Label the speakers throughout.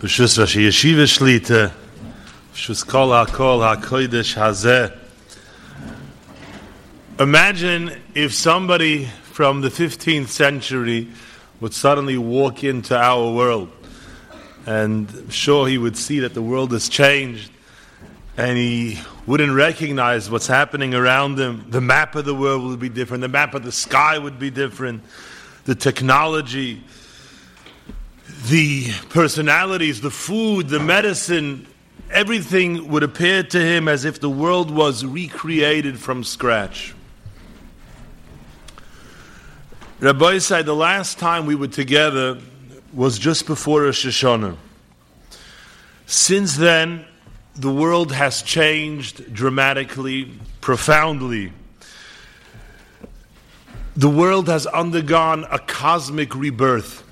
Speaker 1: Rashi Yeshiva Shlita, Kol HaKol HaKodesh Hazeh. Imagine if somebody from the 15th century would suddenly walk into our world. And sure, he would see that the world has changed and he wouldn't recognize what's happening around him. The map of the world would be different, the map of the sky would be different, the technology, the personalities, the food, the medicine, everything would appear to him as if the world was recreated from scratch. Rabbi said the last time we were together was just before Rosh Hashanah. Since then, the world has changed dramatically, profoundly. The world has undergone a cosmic rebirth.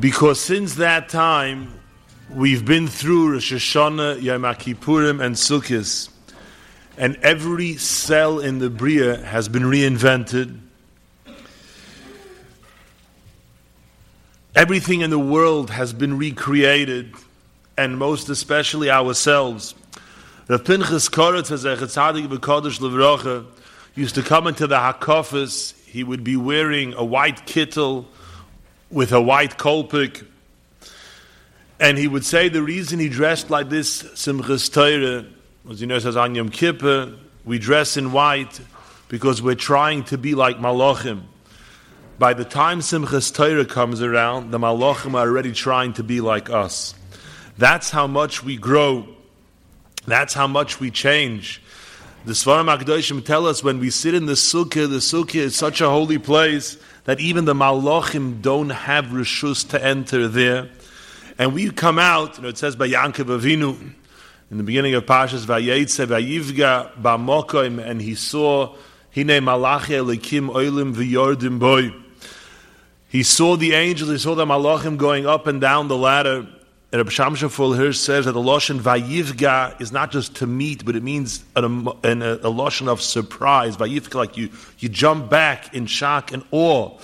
Speaker 1: Because since that time, we've been through Rosh Hashanah, Yom Kippurim, and Sukkot, and every cell in the Bria has been reinvented. Everything in the world has been recreated, and most especially ourselves. Rav Pinchas Koretz, a Chetzadik B'Kodesh Levrocha, used to come into the Hakofis. He would be wearing a white kittel with a white kolpik, and he would say the reason he dressed like this Simchas Torah was, you know, says on Yom Kippur, we dress in white because we're trying to be like Malachim. By the time Simchas Torah comes around, the Malachim are already trying to be like us. That's how much we grow. That's how much we change. The Svarim Akdoshim tell us when we sit in the Sukkah, the Sukkah is such a holy place that even the Malachim don't have Rishus to enter there. And we come out, you know, it says by Yankov Avinu, in the beginning of Pashas Vayetze, Vayivga, Bamokoim, and he saw, Hine Malachi Elikim Oilim V'yordim Boy. He saw the angels, he saw the Malachim going up and down the ladder. And Rabbi Shamshaful Hirsch says that the Lashon Vayivga is not just to meet, but it means an, an, a, Lashon of surprise. Vayivga, like you, you jump back in shock and awe.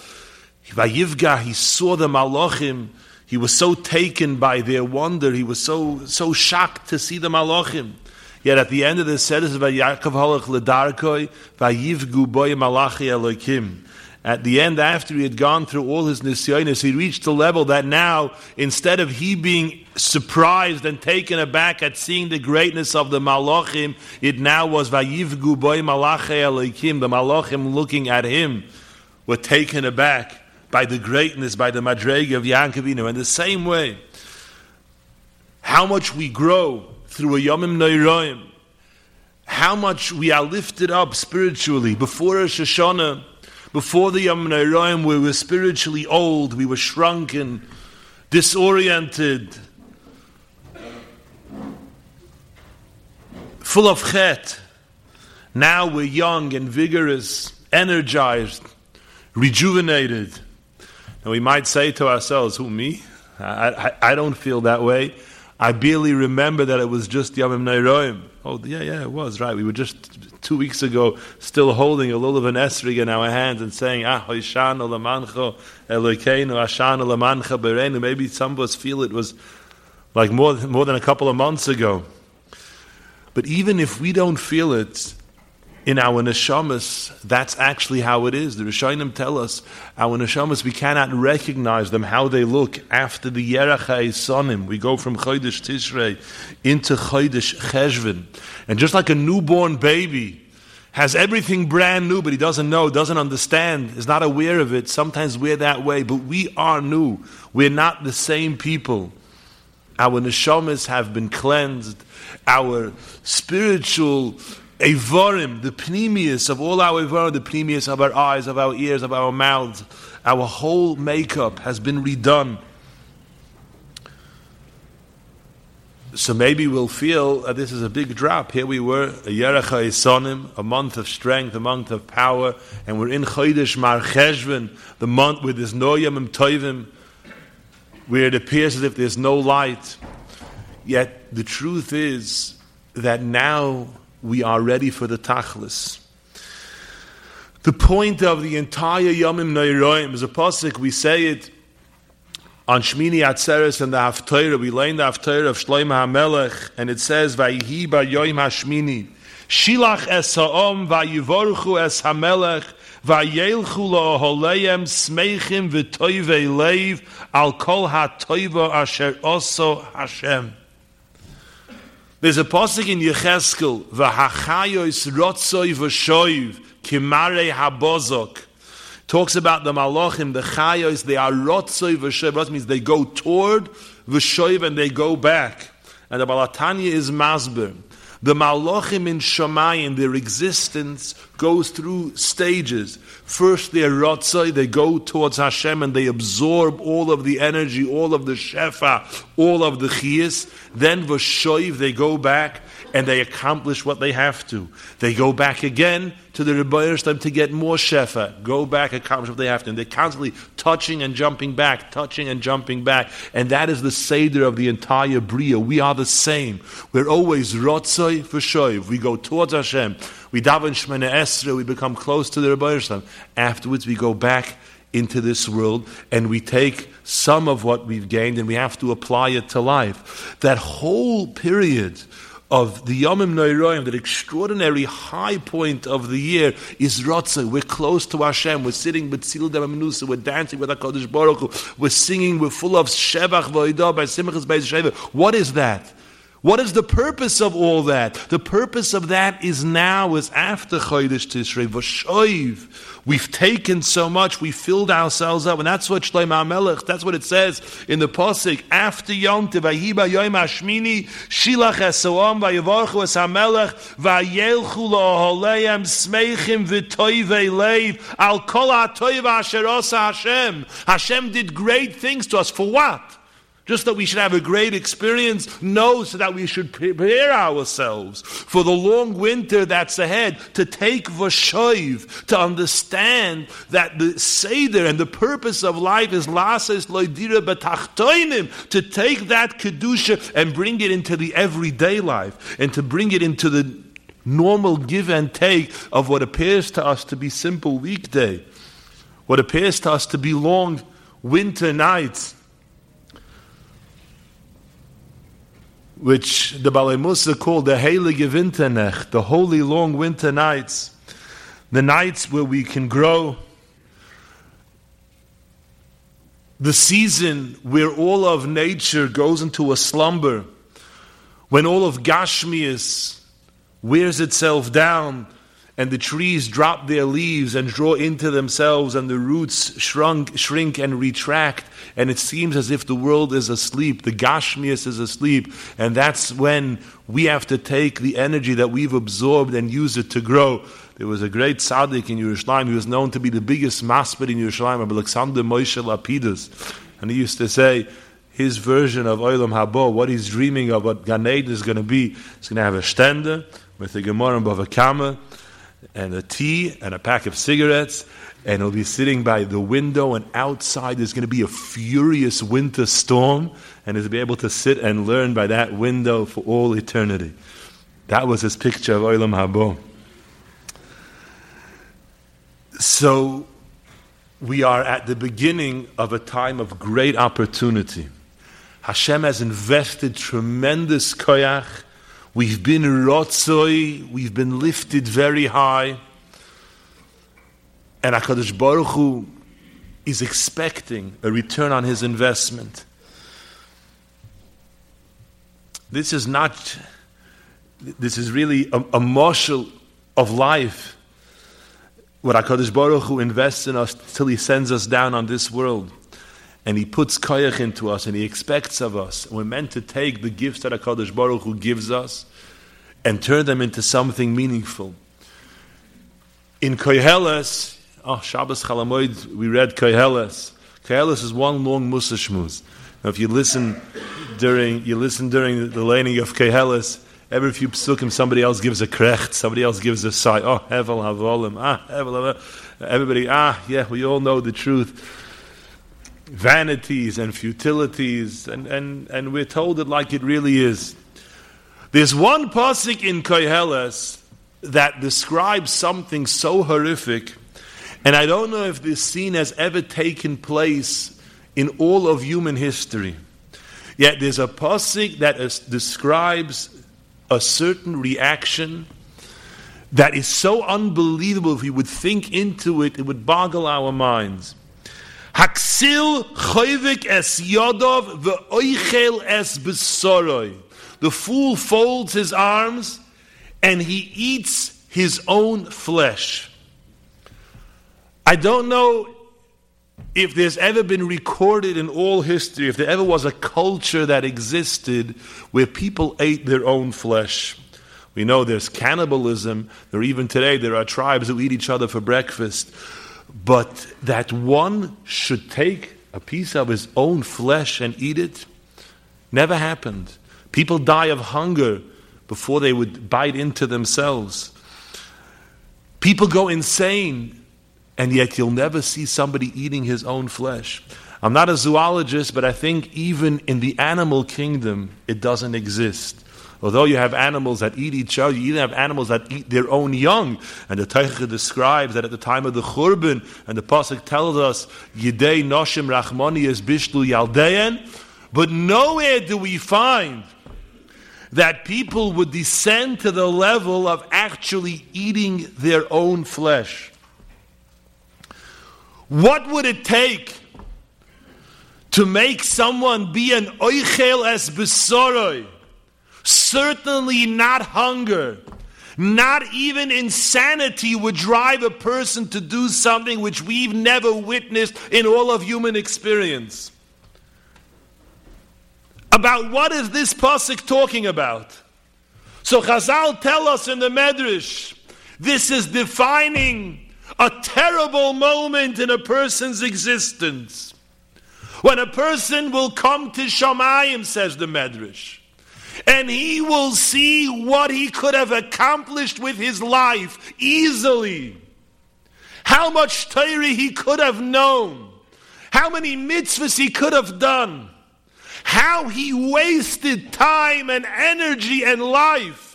Speaker 1: Vayivga, he saw the Malachim. He was so taken by their wonder. He was so, so shocked to see the Malachim. Yet at the end of the set is Vayakov Halach Ledarkoi, Vayivgu Boy Malachi Elokim. At the end, after he had gone through all his nisyonis, he reached the level that now, instead of he being surprised and taken aback at seeing the greatness of the malachim, it now was vayivgu boy malachi elikim. The malachim looking at him were taken aback by the greatness, by the madrega of Yankovino. In the same way, how much we grow through a yomim neiroim, how much we are lifted up spiritually before a Hashanah before the Yom Noraim, we were spiritually old, we were shrunken, disoriented, full of chet. Now we're young and vigorous, energized, rejuvenated. And we might say to ourselves, who, me? I, I, I don't feel that way. I barely remember that it was just Yom Noraim. Oh, yeah, yeah, it was, right. We were just two weeks ago still holding a lulav and esrig in our hands and saying, Ah, Hoishana Lamancho Elokeinu, Ashana Lamancha Berenu. Maybe some of us feel it was like more, more than a couple of months ago. But even if we don't feel it, in our neshamas, that's actually how it is. The Rishonim tell us our neshamas we cannot recognize them how they look after the Yerachai Sonim. We go from Chodesh Tishrei into Chodesh Cheshvan, and just like a newborn baby has everything brand new, but he doesn't know, doesn't understand, is not aware of it. Sometimes we're that way, but we are new. We're not the same people. Our neshamas have been cleansed. Our spiritual Evorim, the pneumius of all our Evorim, the pneumius of our eyes, of our ears, of our mouths, our whole makeup has been redone. So maybe we'll feel that this is a big drop. Here we were, a Yerecha Isonim, a month of strength, a month of power, and we're in Chodesh Mar the month where there's no Yom Tovim, where it appears as if there's no light. Yet the truth is that now we are ready for the tachlis. The point of the entire Yomim Neiroim is a pasuk. We say it on Shmini Atzeres and the Haftarah, we learn the Haftarah of Shlomo HaMelech, and it says, Vayihi ba yoim hashmini, Shilach es ha'om, vayivorchu es HaMelech, vayelchu lo holeim smeichim v'toivei leiv, al kol ha'toiva asher oso Hashem. There's a pasuk in Yecheskel, v'hachayos rotzoi v'shoiv, kimare habozok, talks about the malachim, the chayos, they are rotzoi v'shoiv. Rotzoi means they go toward v'shoiv and they go back. And the Balatanya is masber. The malachim in Shemayim, their existence goes through stages. First, they're rotzoi, they go towards Hashem and they absorb all of the energy, all of the shefa, all of the chiyas. Then v'shoiv, they go back and they accomplish what they have to. They go back again to the Rebbeinu to get more shefa. Go back, accomplish what they have to. And they're constantly touching and jumping back, touching and jumping back. And that is the seder of the entire bria. We are the same. We're always rotzoi for shoiv. We go towards Hashem. We daven Shemana Esra. We become close to the Rebbeinu. Afterwards, we go back into this world and we take some of what we've gained and we have to apply it to life. That whole period of the Yomim Noiroim, that extraordinary high point of the year is Ratzah. We're close to Hashem. We're sitting with Tzil Menusa. We're dancing with HaKadosh Baruch Hu. We're singing. We're full of Shevach V'oidah by Simchas Beis Sheva. What is that? What is the purpose of all that? The purpose of that is now, is after Chodesh Tishrei, V'shoiv. We've taken so much, we filled ourselves up, and that's what Shlomo HaMelech, that's what it says in the Pasuk, after Yom Tevahiba Yom Hashmini, Shilach Esoam, Vayevarchu Es HaMelech, Vayelchu Lo Holeim, Smeichim V'toivei Leiv, Al Kol HaToiv Asher Hashem. Hashem did great things to us, for what? Just that we should have a great experience? No, so that we should prepare ourselves for the long winter that's ahead, to take Vashoiv, to understand that the Seder and the purpose of life is Lases Loidira Betachtoinim, to take that Kedusha and bring it into the everyday life, and to bring it into the normal give and take of what appears to us to be simple weekday, what appears to us to be long winter nights which the Balei Musa called the Heilige Winternacht, the holy long winter nights, the nights where we can grow, the season where all of nature goes into a slumber, when all of Gashmias wears itself down and the trees drop their leaves and draw into themselves, and the roots shrunk, shrink and retract, and it seems as if the world is asleep, the Gashmias is asleep, and that's when we have to take the energy that we've absorbed and use it to grow. There was a great tzaddik in Yerushalayim who was known to be the biggest maspid in Yerushalayim, Alexander Moshe Lapidus, and he used to say, his version of Olam Habo, what he's dreaming of, what Gan Eden is going to be, he's going to have a stender with a Gemara and Bava and a tea and a pack of cigarettes, and he'll be sitting by the window, and outside there's going to be a furious winter storm, and he'll be able to sit and learn by that window for all eternity. That was his picture of Olam Habo. So, we are at the beginning of a time of great opportunity. Hashem has invested tremendous koyach We've been rotzoi, we've been lifted very high, and Hakadosh Baruch Hu is expecting a return on his investment. This is not. This is really a, a marshal of life. What Hakadosh Baruch Hu invests in us till He sends us down on this world and he puts koyach into us, and he expects of us. We're meant to take the gifts that HaKadosh Baruch Hu gives us and turn them into something meaningful. In Koheles, oh, Shabbos Chalamoid, we read Koheles. Koheles is one long Musa Shmuz. Now, if you listen during, you listen during the laning of Koheles, every few psukim somebody else gives a krecht, somebody else gives a sigh. Oh, Hevel Havolim, ah, Hevel, everybody, ah, yeah, we all know the truth vanities and futilities, and, and, and we're told it like it really is. There's one pasuk in Koheles that describes something so horrific, and I don't know if this scene has ever taken place in all of human history. Yet there's a pasuk that is, describes a certain reaction that is so unbelievable. If we would think into it, it would boggle our minds. Haksil choivik es yodov ve'oichel es besoroi. The fool folds his arms and he eats his own flesh. I don't know if there's ever been recorded in all history, if there ever was a culture that existed where people ate their own flesh. We know there's cannibalism. There even today there are tribes who eat each other for breakfast. But that one should take a piece of his own flesh and eat it never happened. People die of hunger before they would bite into themselves. People go insane and yet you'll never see somebody eating his own flesh. I'm not a zoologist, but I think even in the animal kingdom, it doesn't exist. Although you have animals that eat each other, you even have animals that eat their own young. And the Teicha describes that at the time of the Churban, and the Pasuk tells us, Yidei Noshim Rachmani is Bishlu Yaldeyan. But nowhere do we find that people would descend to the level of actually eating their own flesh. What would it take to make someone be an oichel as besoroi? Certainly not hunger. Not even insanity would drive a person to do something which we've never witnessed in all of human experience. About what is this pasuk talking about? So Chazal tell us in the Medrash, this is defining a terrible moment in a person's existence. When a person will come to Shamayim, says the Medrash, and he will see what he could have accomplished with his life easily. How much Torah he could have known. How many mitzvahs he could have done. How he wasted time and energy and life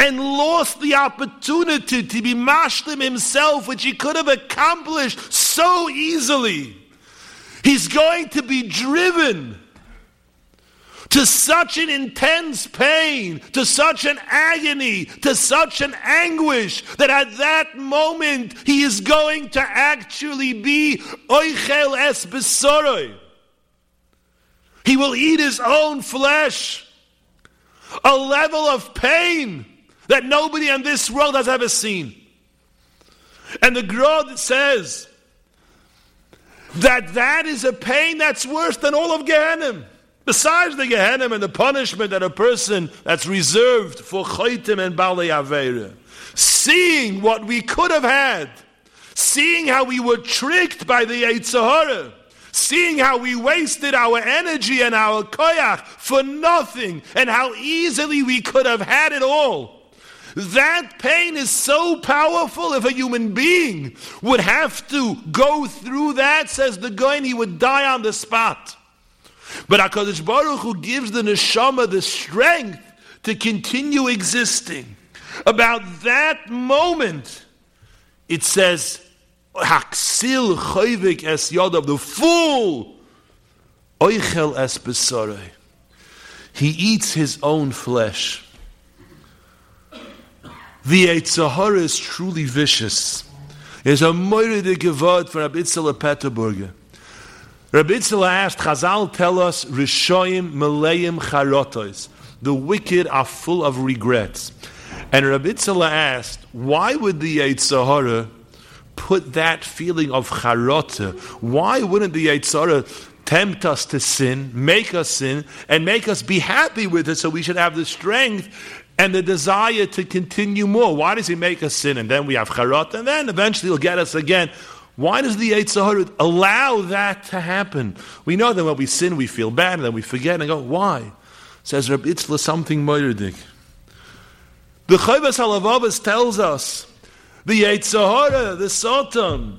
Speaker 1: and lost the opportunity to be mashlim himself, which he could have accomplished so easily. He's going to be driven to such an intense pain, to such an agony, to such an anguish, that at that moment he is going to actually be oichel es besoroi. He will eat his own flesh. A level of pain that nobody in this world has ever seen. And the Gra says that that is a pain that's worse than all of Gehenna. Besides the Gehenna and the punishment that a person that's reserved for Chaitim and Balei Avera. Seeing what we could have had, seeing how we were tricked by the Yetzer Hara, seeing how we wasted our energy and our koyach for nothing, and how easily we could have had it all. That pain is so powerful. If a human being would have to go through that, says the Goin, he would die on the spot. But HaKadosh Baruch Hu gives the neshama the strength to continue existing. About that moment, it says, Haksil chayvik es yadav, the fool, oichel es besarei. He eats his own flesh. The Yetzer Hara is truly vicious. There's a moiride geword for Rabbi Itzela Peterburger. Rabbi Itzela asked, Chazal tell us, Rishoyim Maleim Charotos. The wicked are full of regrets. And Rabbi Itzela asked, why would the Yetzer Hara put that feeling of charota? Why wouldn't the Yetzer Hara tempt us to sin, make us sin, and make us be happy with it so we should have the strength and the desire to continue more. Why does he make us sin? And then we have charot, and then eventually he'll get us again. Why does the Yetzer Hara allow that to happen? We know that when we sin, we feel bad, and then we forget and go, why? Says Reb Itzla something moiridik. The Chovas Halavavas tells us the Yetzer Hara, the Satan,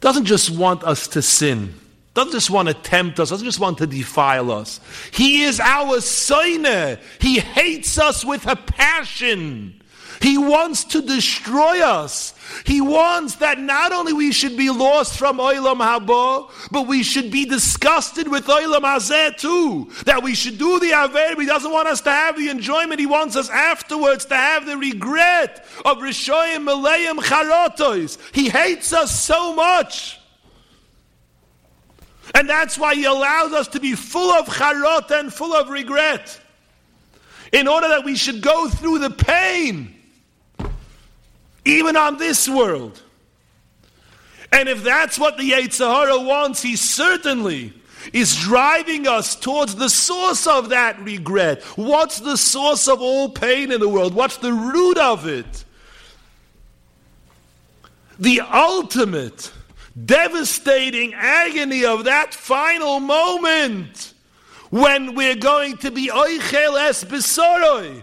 Speaker 1: doesn't just want us to sin doesn't just want to tempt us, doesn't just want to defile us. He is our soiner. He hates us with a passion. He wants to destroy us. He wants that not only we should be lost from Olam Haba, but we should be disgusted with Olam Hazeh too. That we should do the Aver. He doesn't want us to have the enjoyment. He wants us afterwards to have the regret of Rishoyim Malayim Charotois. He hates us so much. And that's why he allows us to be full of charot and full of regret. In order that we should go through the pain even on this world. And if that's what the Yetzirah wants, he certainly is driving us towards the source of that regret. What's the source of all pain in the world? What's the root of it? The ultimate, devastating agony of that final moment when we're going to be oichel es besoroi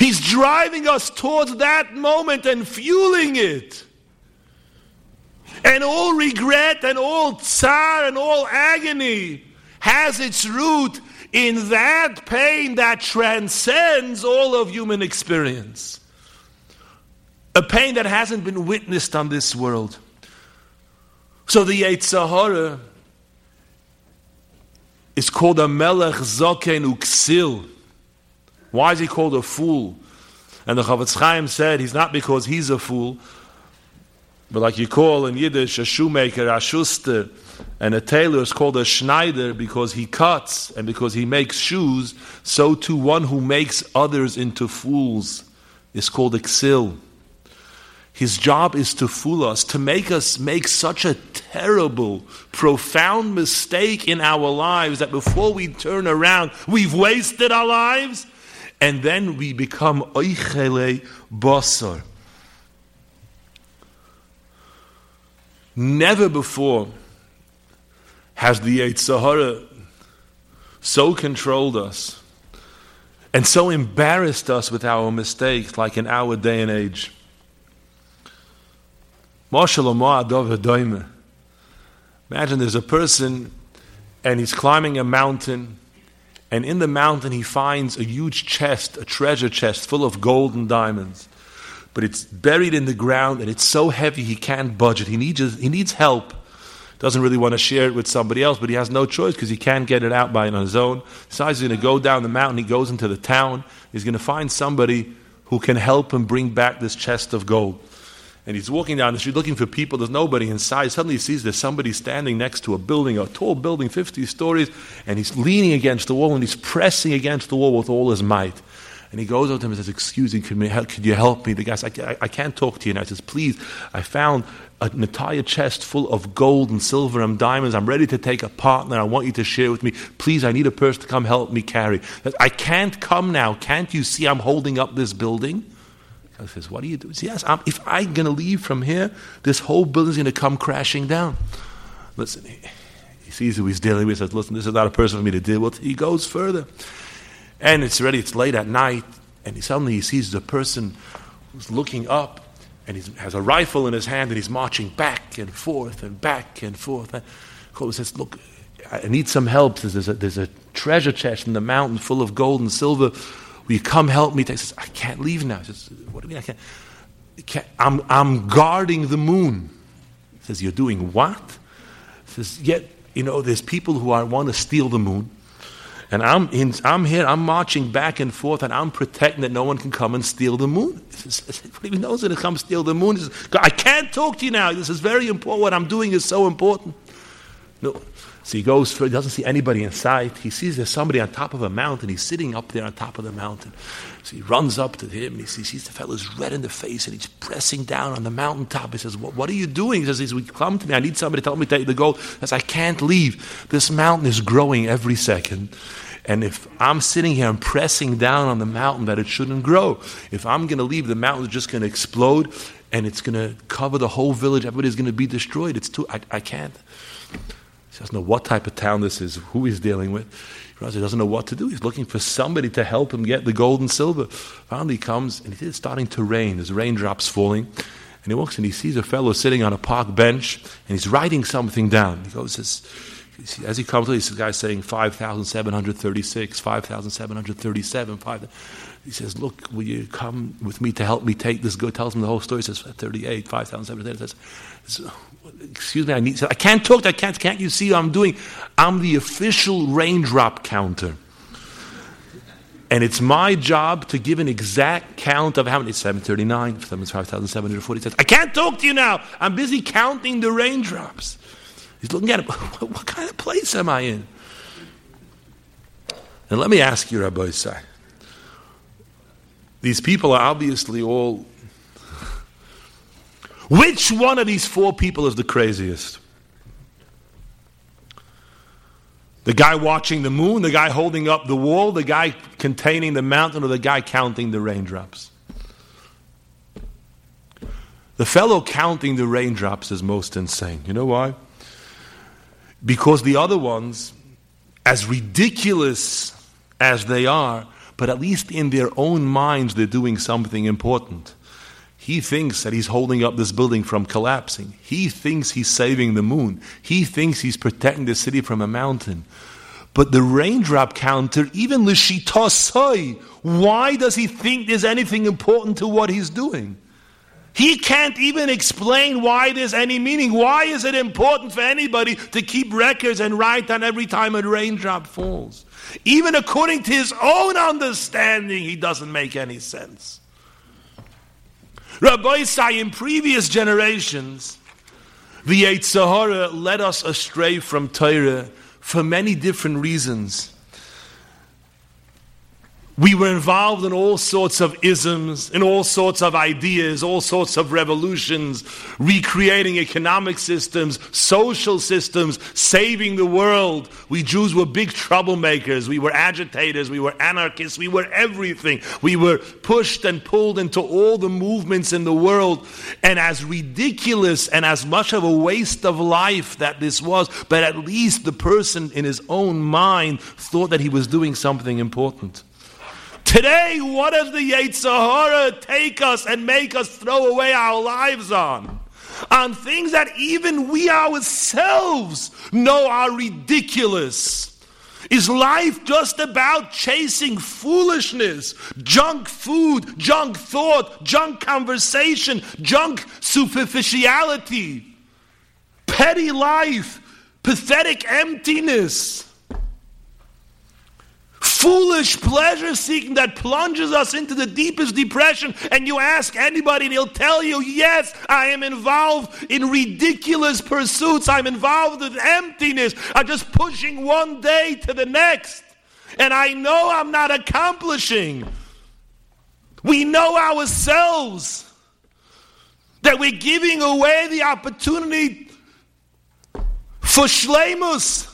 Speaker 1: He's driving us towards that moment and fueling it. And all regret and all tsar and all agony has its root in that pain that transcends all of human experience. A pain that hasn't been witnessed on this world. So the Yetzirah is called a Melech Zoken Uksil. Why is he called a fool? And the Chofetz Chaim said he's not because he's a fool, but like you call in Yiddish a shoemaker, a schuster, and a tailor is called a schneider because he cuts and because he makes shoes, so too one who makes others into fools is called exil. His job is to fool us, to make us make such a terrible, profound mistake in our lives that before we turn around, we've wasted our lives and then we become oichele basar. Never before has the Yetzirah so controlled us and so embarrassed us with our mistakes like in our day and age. Imagine there's a person and he's climbing a mountain and in the mountain, he finds a huge chest, a treasure chest full of gold and diamonds. But it's buried in the ground and it's so heavy he can't budge it. He needs, he needs help. Doesn't really want to share it with somebody else, but he has no choice because he can't get it out by on his own. Decides he's going to go down the mountain. He goes into the town. He's going to find somebody who can help him bring back this chest of gold and he's walking down the street looking for people. There's nobody inside. Suddenly he sees there's somebody standing next to a building, a tall building, 50 stories, and he's leaning against the wall and he's pressing against the wall with all his might. And he goes over to him and says, Excuse me, could you help me? The guy says, I, I, can't talk to you now. He says, Please, I found an entire chest full of gold and silver and diamonds. I'm ready to take a partner. I want you to share with me. Please, I need a person to come help me carry. I can't come now. Can't you see I'm holding up this building? I says, What are you do? Says, yes, I'm, if I'm going to leave from here, this whole building's going to come crashing down. Listen, he, he, sees who he's dealing with. He says, Listen, this is not a person for me to deal with. He goes further. And it's ready, it's late at night, and he suddenly he sees the person who's looking up, and he has a rifle in his hand, and he's marching back and forth and back and forth. And says, Look, I need some help. There's a, there's a treasure chest in the mountain full of gold and silver Will you come help me? He says, I can't leave now. He says, What do you mean I can't? can't I'm, I'm guarding the moon. He says, You're doing what? He says, Yet, you know, there's people who are, want to steal the moon. And I'm, in, I'm here, I'm marching back and forth, and I'm protecting that no one can come and steal the moon. He says, What do you knows that to come steal the moon? He says, I can't talk to you now. This is very important. What I'm doing is so important. No, so he goes through, he doesn't see anybody in sight. He sees there's somebody on top of a mountain. He's sitting up there on top of the mountain. So he runs up to him and he sees, sees the fellow's red in the face and he's pressing down on the mountaintop. He says, What, what are you doing? He says, Come to me. I need somebody to tell me to gold. He says, I can't leave. This mountain is growing every second. And if I'm sitting here and pressing down on the mountain that it shouldn't grow, if I'm going to leave, the mountain is just going to explode and it's going to cover the whole village. Everybody's going to be destroyed. It's too, I, I can't. Doesn't know what type of town this is, who he's dealing with. He doesn't know what to do. He's looking for somebody to help him get the gold and silver. Finally, he comes and it's starting to rain. There's raindrops falling. And he walks and he sees a fellow sitting on a park bench and he's writing something down. He goes, says, as he comes, this guy saying 5,736, 5,737, 5, he says, look, will you come with me to help me take this good? Tells him the whole story. He says, 38, 5,738. Excuse me, I need, I can't talk, I can't, can't you see what I'm doing? I'm the official raindrop counter. And it's my job to give an exact count of how many. 739, 5,746. I can't talk to you now. I'm busy counting the raindrops. He's looking at it. What kind of place am I in? And let me ask you, Rabbi Isai. These people are obviously all. Which one of these four people is the craziest? The guy watching the moon, the guy holding up the wall, the guy containing the mountain, or the guy counting the raindrops? The fellow counting the raindrops is most insane. You know why? Because the other ones, as ridiculous as they are, but at least in their own minds, they're doing something important. He thinks that he's holding up this building from collapsing. He thinks he's saving the moon. He thinks he's protecting the city from a mountain. But the raindrop counter, even Lishitasai, why does he think there's anything important to what he's doing? He can't even explain why there's any meaning. Why is it important for anybody to keep records and write down every time a raindrop falls? Even according to his own understanding, he doesn't make any sense. Rabbi say in previous generations, the Yetzer Hara led us astray from Torah for many different reasons. We were involved in all sorts of isms, in all sorts of ideas, all sorts of revolutions, recreating economic systems, social systems, saving the world. We Jews were big troublemakers. We were agitators. We were anarchists. We were everything. We were pushed and pulled into all the movements in the world. And as ridiculous and as much of a waste of life that this was, but at least the person in his own mind thought that he was doing something important. Today, what does the Yetzer Hara take us and make us throw away our lives on? On things that even we ourselves know are ridiculous. Is life just about chasing foolishness, junk food, junk thought, junk conversation, junk superficiality, petty life, pathetic emptiness? Foolish pleasure seeking that plunges us into the deepest depression. And you ask anybody, and he'll tell you, Yes, I am involved in ridiculous pursuits. I'm involved in emptiness. I'm just pushing one day to the next. And I know I'm not accomplishing. We know ourselves that we're giving away the opportunity for shlemus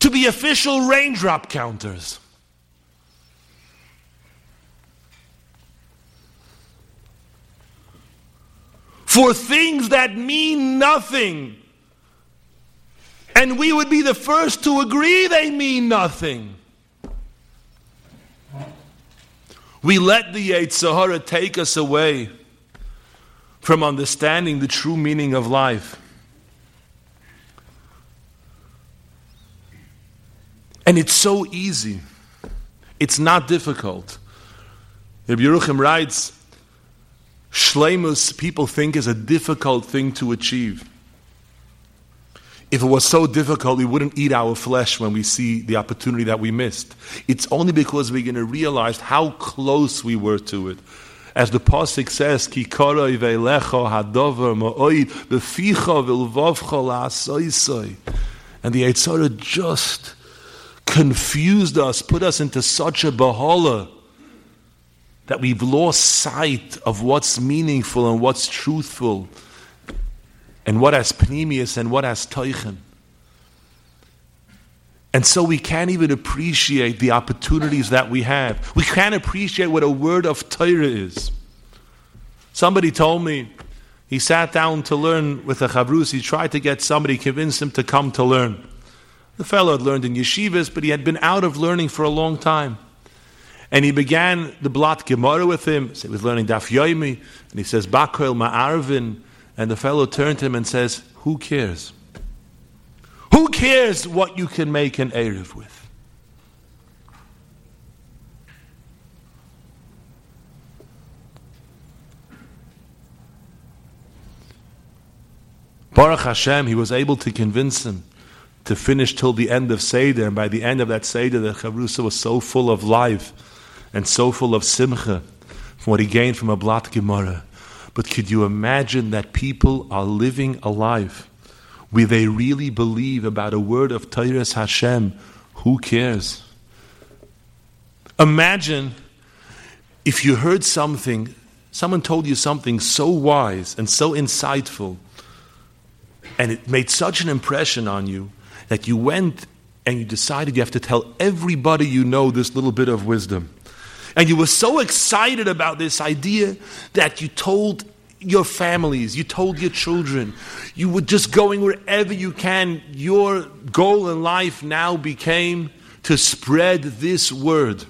Speaker 1: to be official raindrop counters. For things that mean nothing. And we would be the first to agree they mean nothing. We let the Yetzer Hara take us away from understanding the true meaning of life. And it's so easy. It's not difficult. Rabbi Yeruchim writes, Shlemus people think is a difficult thing to achieve. If it was so difficult, we wouldn't eat our flesh when we see the opportunity that we missed. It's only because we're going to realize how close we were to it. As the Pasuk says, Ki ve'lecha hadover ma'oid beficha v'lvavcha la'asoisoi. And the Yetzer just confused us, put us into such a bahala that we've lost sight of what's meaningful and what's truthful and what has pneumius and what has teichen. And so we can't even appreciate the opportunities that we have. We can't appreciate what a word of Torah is. Somebody told me he sat down to learn with a chavrus. He tried to get somebody, convince him to come to learn. The fellow had learned in yeshivas, but he had been out of learning for a long time. And he began the blot Gemara with him. So he was learning Daf Yomi, and he says, Bakoil Ma'arvin. And the fellow turned to him and says, Who cares? Who Who cares what you can make an Erev with? Baruch Hashem, he was able to convince him to finish till the end of Seder. And by the end of that Seder, the Chavrusa was so full of life and so full of simcha from what he gained from a Blat Gemara. But could you imagine that people are living a life where they really believe about a word of Toras Hashem? Who cares? Imagine if you heard something, someone told you something so wise and so insightful and it made such an impression on you that you went and you decided you have to tell everybody you know this little bit of wisdom. And you were so excited about this idea that you told your families, you told your children, you were just going wherever you can. Your goal in life now became to spread this word.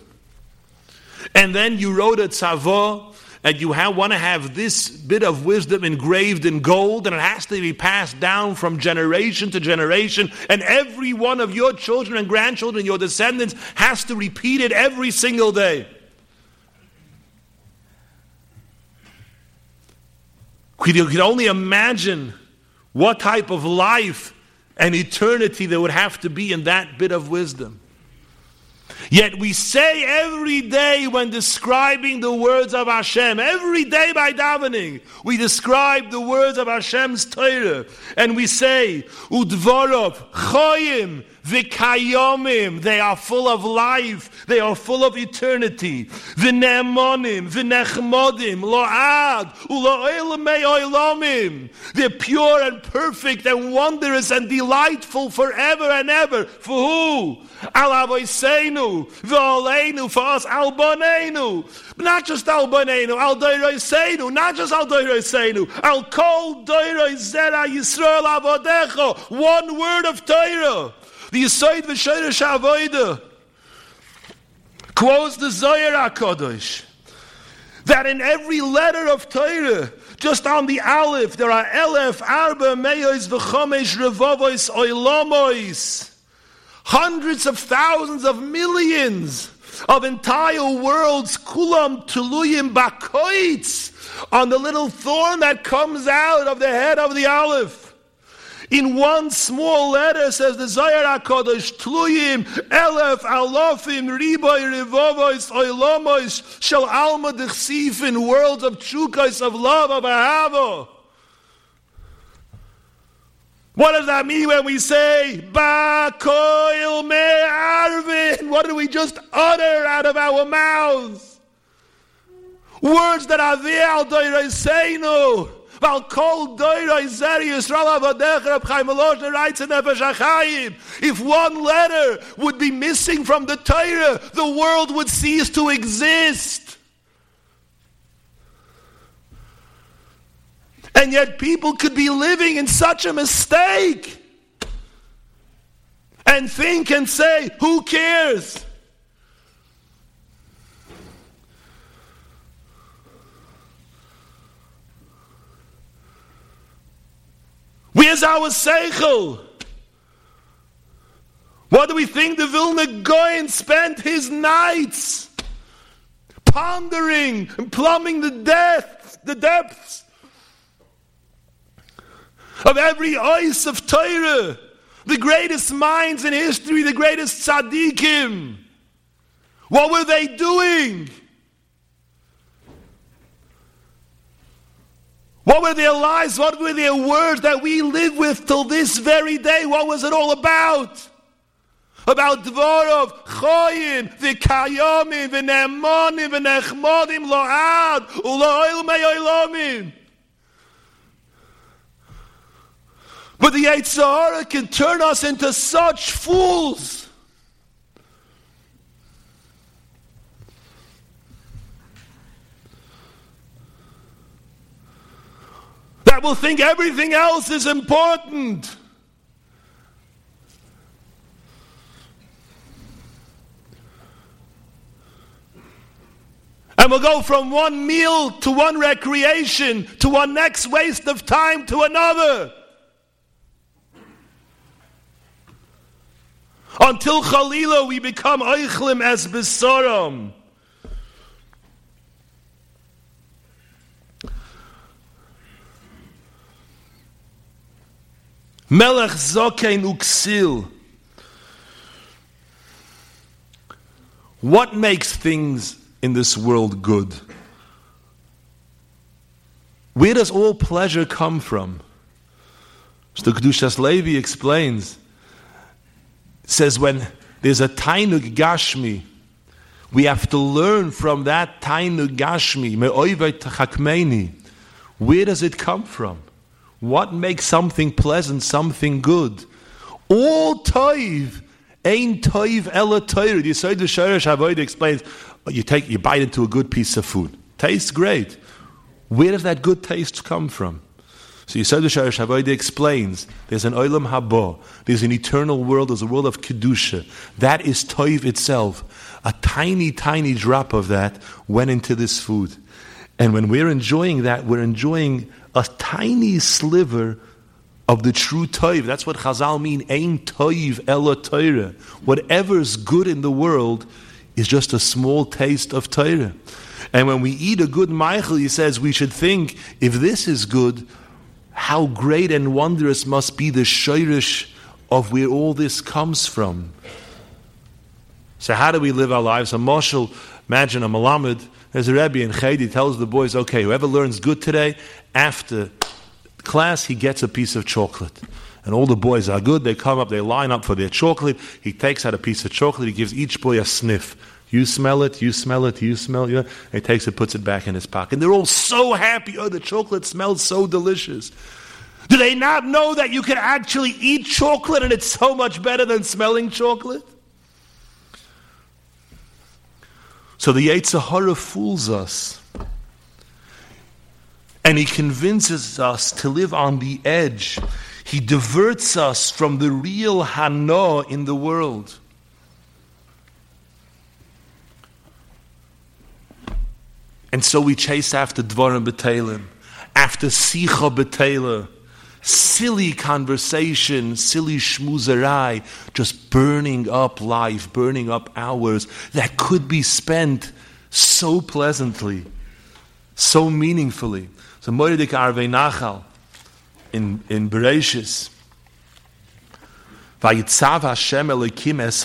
Speaker 1: And then you wrote a tzavah and you want to have this bit of wisdom engraved in gold, and it has to be passed down from generation to generation, and every one of your children and grandchildren, your descendants, has to repeat it every single day. You can only imagine what type of life and eternity there would have to be in that bit of wisdom. Yet we say every day when describing the words of Hashem, every day by davening, we describe the words of Hashem's Torah, and we say, Udvorov, Choyim, Vikayomim, they are full of life, they are full of eternity. V'ne'emonim, v'nechmodim, lo'ad, u'lo'elamei oilomim. They're pure and perfect and wondrous and delightful forever and ever. For who? Al avoiseinu, v'oleinu, for us, al bonenu. Not just al bonenu, al doiroiseinu, not just al doiroiseinu, al kol doiroi zera Yisrael avodecho. One word of Torah. The Yisoid V'Shoyresh Avoida quotes the Zohar HaKadosh that in every letter of Torah, just on the Aleph, there are Elef, Arba, Meyois, V'chomesh, Revovois, Oilomois. Hundreds of thousands of millions of entire worlds, Kulam, Tuluyim, Bakoitz, on the little thorn that comes out of the head of the Aleph. In one small letter says the Zohar HaKadosh, Tluyim, Elef, Alofim, Riboy, Rivovois, Oilomois, Shel Alma Dechsifin, worlds of Chukais, of love, of Ahava. What does that mean when we say, Bakoil Me Arvin? What do we just utter out of our mouths? Words that are there, Al Doireseinu. Val kol doira zeri Yisrael avadech Reb Chaim Volozhin writes in Nefesh HaChaim, if one letter would be missing from the Torah, the world would cease to exist. And yet people could be living in such a mistake and think and say, who cares? Where's our seichel? What do we think the Vilna Gaon spent his nights pondering and plumbing the depths, the depths of every ice of Torah, the greatest minds in history, the greatest tzaddikim. What were they doing? What were their lives? What were their words that we live with till this very day? What was it all about? About Dvorov, Choyin, V'kayomim, V'ne'emonim, V'nechmodim, Lo'ad, U'lo'il me'oilomim. But the Yetzer Hara can turn us into such fools. That will think everything else is important. And we'll go from one meal to one recreation to one next waste of time to another. Until Chalila we become Eichlim as Besaram. Melech Zokein Uksil. What makes things in this world good? Where does all pleasure come from? So Kedushas Levi explains, says when there's a tainug gashmi, we have to learn from that tainug gashmi, where does it come from? What makes something pleasant, something good? All toiv ain't toiv ela toiv. The Yisrael Sharish Avoid explains, oh, you take, you bite into a good piece of food. Tastes great. Where does that good taste come from? So Yisrael Sharish Avoid explains, there's an olam haba, there's an eternal world, there's a world of kedusha. That is toiv itself. A tiny, tiny drop of that went into this food. And when we're enjoying that, we're enjoying a tiny sliver of the true toiv. That's what Chazal mean, ain toiv ela Torah. Whatever's good in the world is just a small taste of Torah. And when we eat a good ma'achal, he says we should think, if this is good, how great and wondrous must be the shirish of where all this comes from. So how do we live our lives? A mashal, imagine a malamed, there's a Rebbe in Cheder, he tells the boys, okay, whoever learns good today, after class, he gets a piece of chocolate. And all the boys are good, they come up, they line up for their chocolate. He takes out a piece of chocolate, he gives each boy a sniff. You smell it, you smell it, you smell it. He takes it, puts it back in his pocket. And they're all so happy. Oh, the chocolate smells so delicious. Do they not know that you can actually eat chocolate and it's so much better than smelling chocolate? So the Yetzer Hara fools us. And he convinces us to live on the edge. He diverts us from the real Hana'ah in the world. And so we chase after Dvarim B'Telim, after Sicha B'Telim silly conversation, silly schmoozerai, just burning up life, burning up hours that could be spent so pleasantly, so meaningfully. So Moedik Arvei Nachal in, in Bereshis, Vayitzav Hashem Elikim es.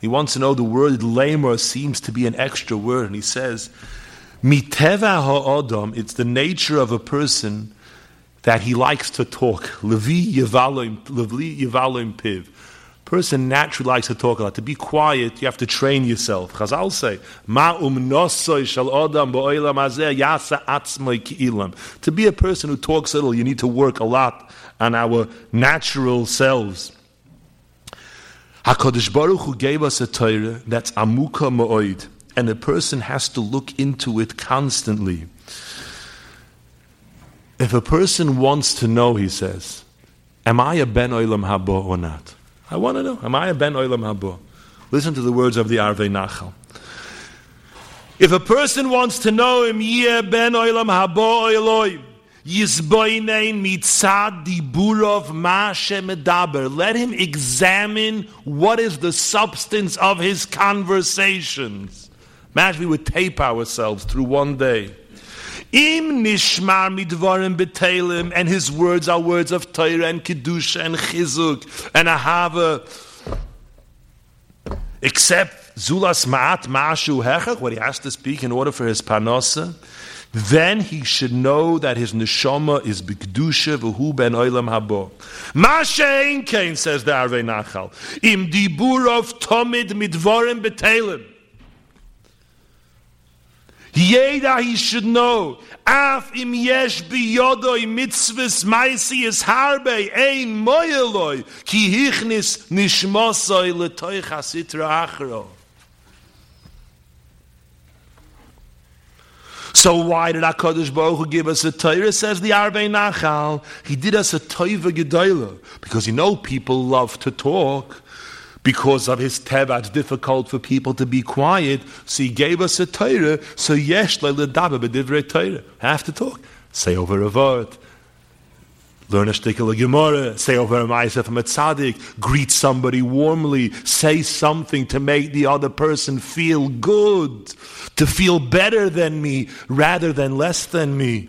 Speaker 1: He wants to know the word leimor seems to be an extra word, and he says, Miteva ha'odom, it's the nature of a person that he likes to talk. Levi Yevalim Piv. Person naturally likes to talk a lot. To be quiet, you have to train yourself. Chazal say, Ma umnosoy shal odam yasa. To be a person who talks little, you need to work a lot on our natural selves. HaKadosh Baruch Hu gave us a Torah that's amuka ma'oid, and a person has to look into it constantly. If a person wants to know, he says, Am I a Ben Olam Habo or not? I want to know. Am I a Ben Olam Habo? Listen to the words of the Arvei Nachal. If a person wants to know him, Yeh Ben Olam Habo Elohim, Yizboinein mitzad diburov ma medaber. Let him examine what is the substance of his conversations. Imagine we would tape ourselves through one day. Im nishmar midvarim betelim, and his words are words of Torah and kedusha and chizuk and ahava. Except zulas ma'at ma'ashu hechach, what he has to speak in order for his panosa. Then he should know that his neshama is b'kedusha v'hu ben oilam habo. Ma'ashein kein, says the Arvei Nachal. Im dibur of tomid midvarim betelim. He should know. Af im yesh biyodoi mitzvahs harbe ein moyeloi ki hichnis nishmosoi letoich achro. So why did HaKadosh Baruch Hu give us a Torah? Says the Arvei Nachal. He did us a Toiva Gedoyla. Because you know people love to talk because of his teva, it's difficult for people to be quiet. So he gave us a Torah. So yesh le'ledava b'divrei Torah. Have to talk. Say over a word. Learn a shtickle Gemara, say over a Ma'aseh from a tzaddik, greet somebody warmly, say something to make the other person feel good, to feel better than me rather than less than me.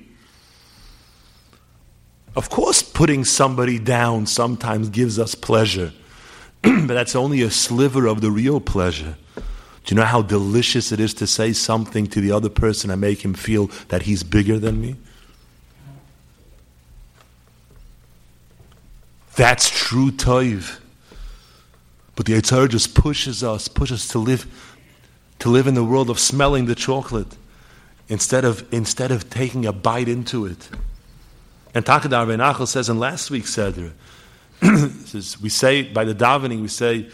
Speaker 1: Of course, putting somebody down sometimes gives us pleasure, but that's only a sliver of the real pleasure. Do you know how delicious it is to say something to the other person and make him feel that he's bigger than me? That's true toiv. But the Yetzer Hara just pushes us, pushes us to live, to live in the world of smelling the chocolate instead of, instead of taking a bite into it. And Takadar Nachal says in last week's Seder, says, we say, by the davening, we say,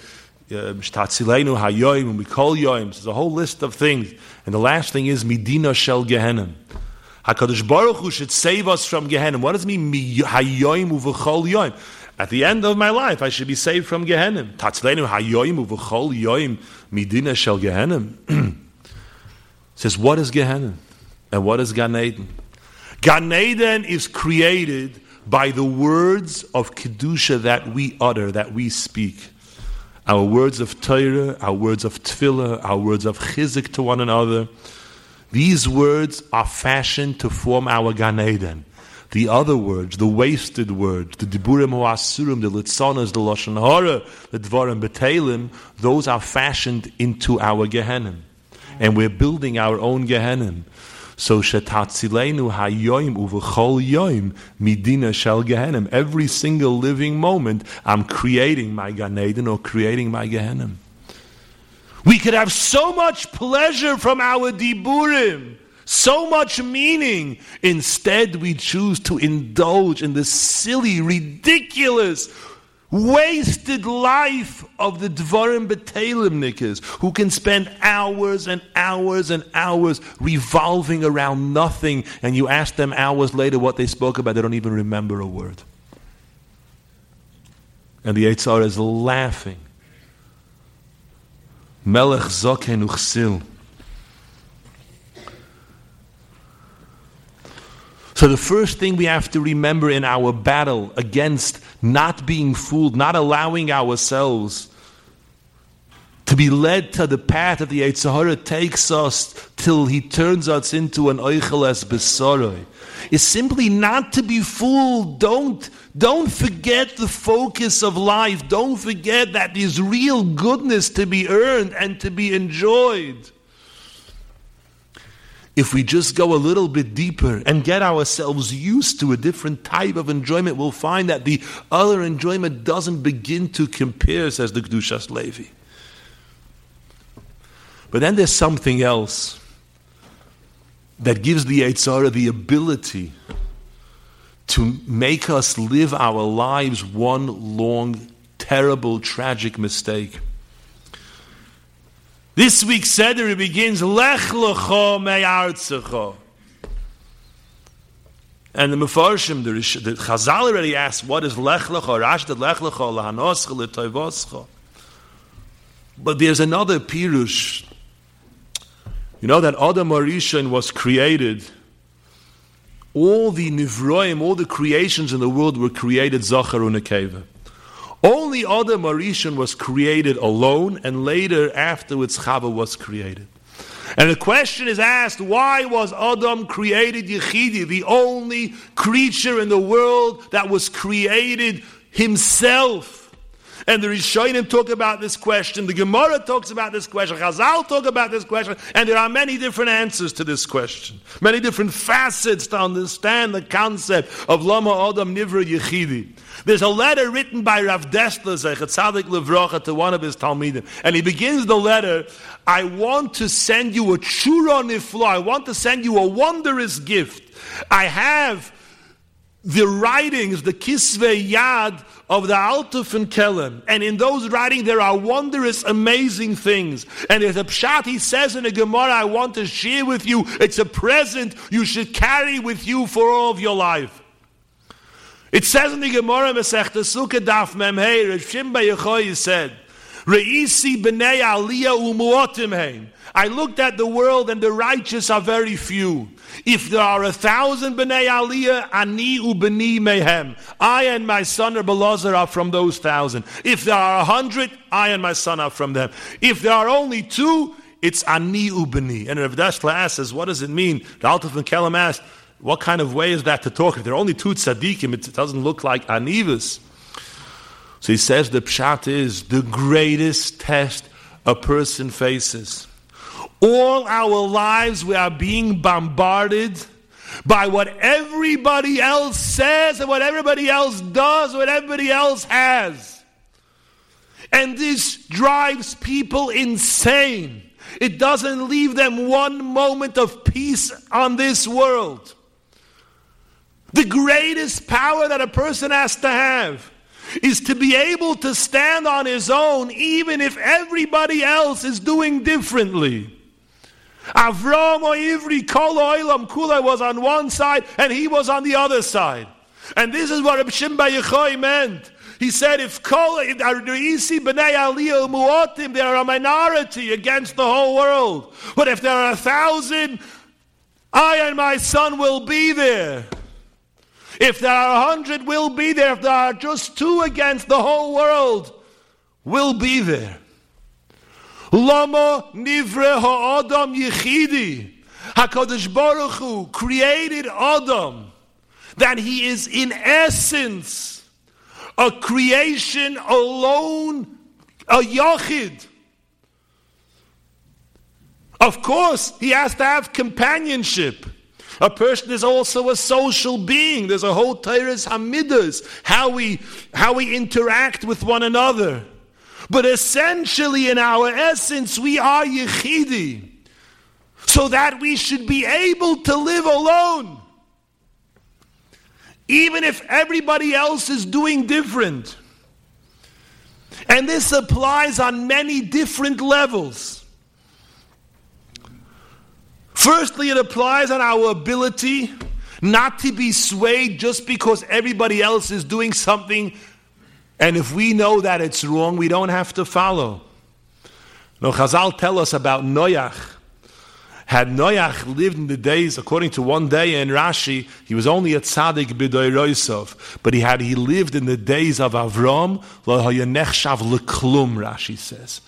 Speaker 1: uh, hayoim, and we call yoim. There's a whole list of things. And the last thing is Medina shel Gehenim. HaKadosh Baruch Hu should save us from Gehenim. What does it mean, hayoim uvechol yoim? At the end of my life, I should be saved from Gehenim. Tatzlenu hayoim uvechol yoim midina shel Gehenim. says, what is Gehenim? And what is Gan Eden? Gan Eden is created by the words of Kedusha that we utter, that we speak. Our words of Torah, our words of Tefillah, our words of Chizuk to one another. These words are fashioned to form our Gan Eden. The other words, the wasted words, the diburim hoasurim, the litzonas, the lashon hara, the dvarim betelim, those are fashioned into our gehenim, and we're building our own gehenim. So shetatzilenu hayoim uvechol yoim midina shel gehenim. Every single living moment, I'm creating my Gan Eden or creating my gehenim. We could have so much pleasure from our diburim so much meaning. Instead, we choose to indulge in the silly, ridiculous, wasted life of the Dvarim Betalim who can spend hours and hours and hours revolving around nothing, and you ask them hours later what they spoke about, they don't even remember a word. And the Yetzer is laughing. Melech Zoken Uchsil. So, the first thing we have to remember in our battle against not being fooled, not allowing ourselves to be led to the path that the Yetzer Hara takes us till he turns us into an Oicheles Besoroi, is simply not to be fooled. Don't, don't forget the focus of life. Don't forget that there's real goodness to be earned and to be enjoyed if we just go a little bit deeper and get ourselves used to a different type of enjoyment, we'll find that the other enjoyment doesn't begin to compare, says the Kedushas Levi. But then there's something else that gives the Yetzer Hara the ability to make us live our lives one long, terrible, tragic mistake. This week's Seder begins Lech Lecho Me'artzecho. And the Mefarshim, the, the Chazal already asked, what is Lech Lecho? Rash did Lech Lecho, Lahanoscha, Letoivoscha. But there's another Pirush. You know that Adam Arishan was created, all the Nivroim, all the creations in the world were created Zachar Unakeva. Only Adam Arishan was created alone, and later, afterwards, Chava was created. And the question is asked, why was Adam created Yechidi, the only creature in the world that was created himself? And the Rishonim talk about this question, the Gemara talks about this question, Chazal talk about this question, and there are many different answers to this question, many different facets to understand the concept of Lama Adam Nivra Yechidi. There's a letter written by Rav Dessler, Tzadik Levracha, to one of his Talmidim, and he begins the letter, I want to send you a chura nifla, I want to send you a wondrous gift. I have the writings, the kisve yad of the Altuf and Kelem. And in those writings, there are wondrous, amazing things. And there's a pshat, he says in a Gemara, I want to share with you. It's a present you should carry with you for all of your life. It says in the Gemara, Masechta Sukkah Daf Memhei, Rav Shimon bar Yochai said, Reisi b'nei aliyah umuotim heim. I looked at the world and the righteous are very few. If there are a thousand b'nei aliyah, ani ubeni mehem. I and my son Rabbi Elazar are from those thousand. If there are a hundred, I and my son are from them. If there are only two, it's ani ubeni. And Rav Dessler asks, what does it mean? The Alta from Kellam asked, what kind of way is that to talk? If there are only two tzaddikim, it doesn't look like anivas. So he says the pshat is the greatest test a person faces. All our lives we are being bombarded by what everybody else says and what everybody else does, what everybody else has. And this drives people insane. It doesn't leave them one moment of peace on this world. The greatest power that a person has to have is to be able to stand on his own even if everybody else is doing differently. Avram or Ivri Kol Oilam Kula was on one side and he was on the other side. And this is what Reb Shimon bar Yochai meant. He said, if Kol Isi B'nai Aliyah Mu'atim, they are a minority against the whole world. But if there are a thousand, I and my son will be there. If there are a hundred, we'll be there. If there are just two against the whole world, we'll be there. Lama nivre ha'adam yichidi. HaKadosh Baruch Hu created Adam that he is in essence a creation alone, a yachid. Of course, he has to have companionship. A person is also a social being. There's a whole Torah's Hamidas, how we, how we interact with one another. But essentially, in our essence, we are Yechidi. So that we should be able to live alone. Even if everybody else is doing different. And this applies on many different levels. Firstly, it applies on our ability not to be swayed just because everybody else is doing something, and if we know that it's wrong, we don't have to follow. No, Chazal tell us about Noach. Had Noach lived in the days, according to one day in Rashi, he was only a tzaddik b'doiroisov, but he had he lived in the days of Avram, lo Rashi says.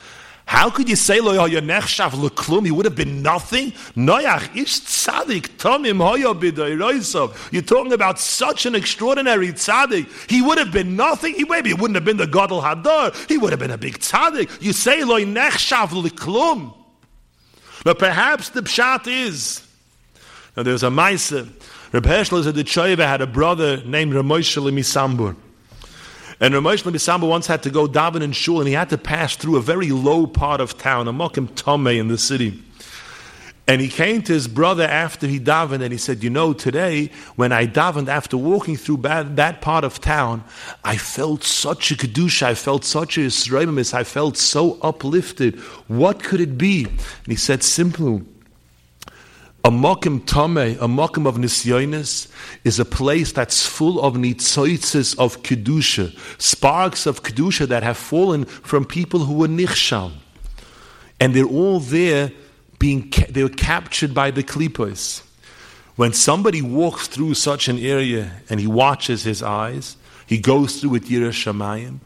Speaker 1: How could you say lo nechshav leklum? He would have been nothing. Noach ish tzaddik tomim hoyo b'doiroisov. You're talking about such an extraordinary tzaddik. He would have been nothing. He maybe it wouldn't have been the gadol hadar. He would have been a big tzaddik. You say lo nechshav leklum, but perhaps the pshat is. Now there's a ma'aser. Reb Hershel said the had a brother named Ramosh Misambur. And Ramesh Samba once had to go daven in shul, and he had to pass through a very low part of town, a mokim tomei in the city. And he came to his brother after he davened, and he said, "You know, today when I davened, after walking through bad, that part of town, I felt such a kedusha, I felt such a yisraelis, I felt so uplifted. What could it be?" And he said, "Simple." A mokim tame, a mokim of nisyonis, is a place that's full of nitzoitzes of kedusha, sparks of kedusha that have fallen from people who were nichshal, and they're all there, being they were captured by the klipos. When somebody walks through such an area and he watches his eyes, he goes through with Yirah Shamayim,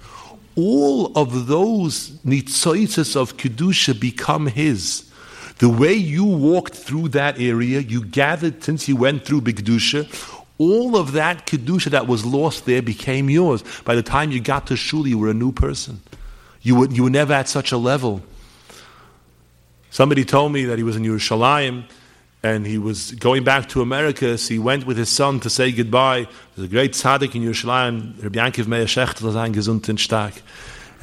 Speaker 1: all of those nitzoitzes of kedusha become his. The way you walked through that area, you gathered since you went through Bigdusha, all of that Kedusha that was lost there became yours. By the time you got to Shul, you were a new person. You were, you were never at such a level. Somebody told me that he was in Yerushalayim and he was going back to America, so he went with his son to say goodbye. There's a great tzaddik in Yerushalayim, Rabbi Yankiv Meir Shechter, gesund und stark.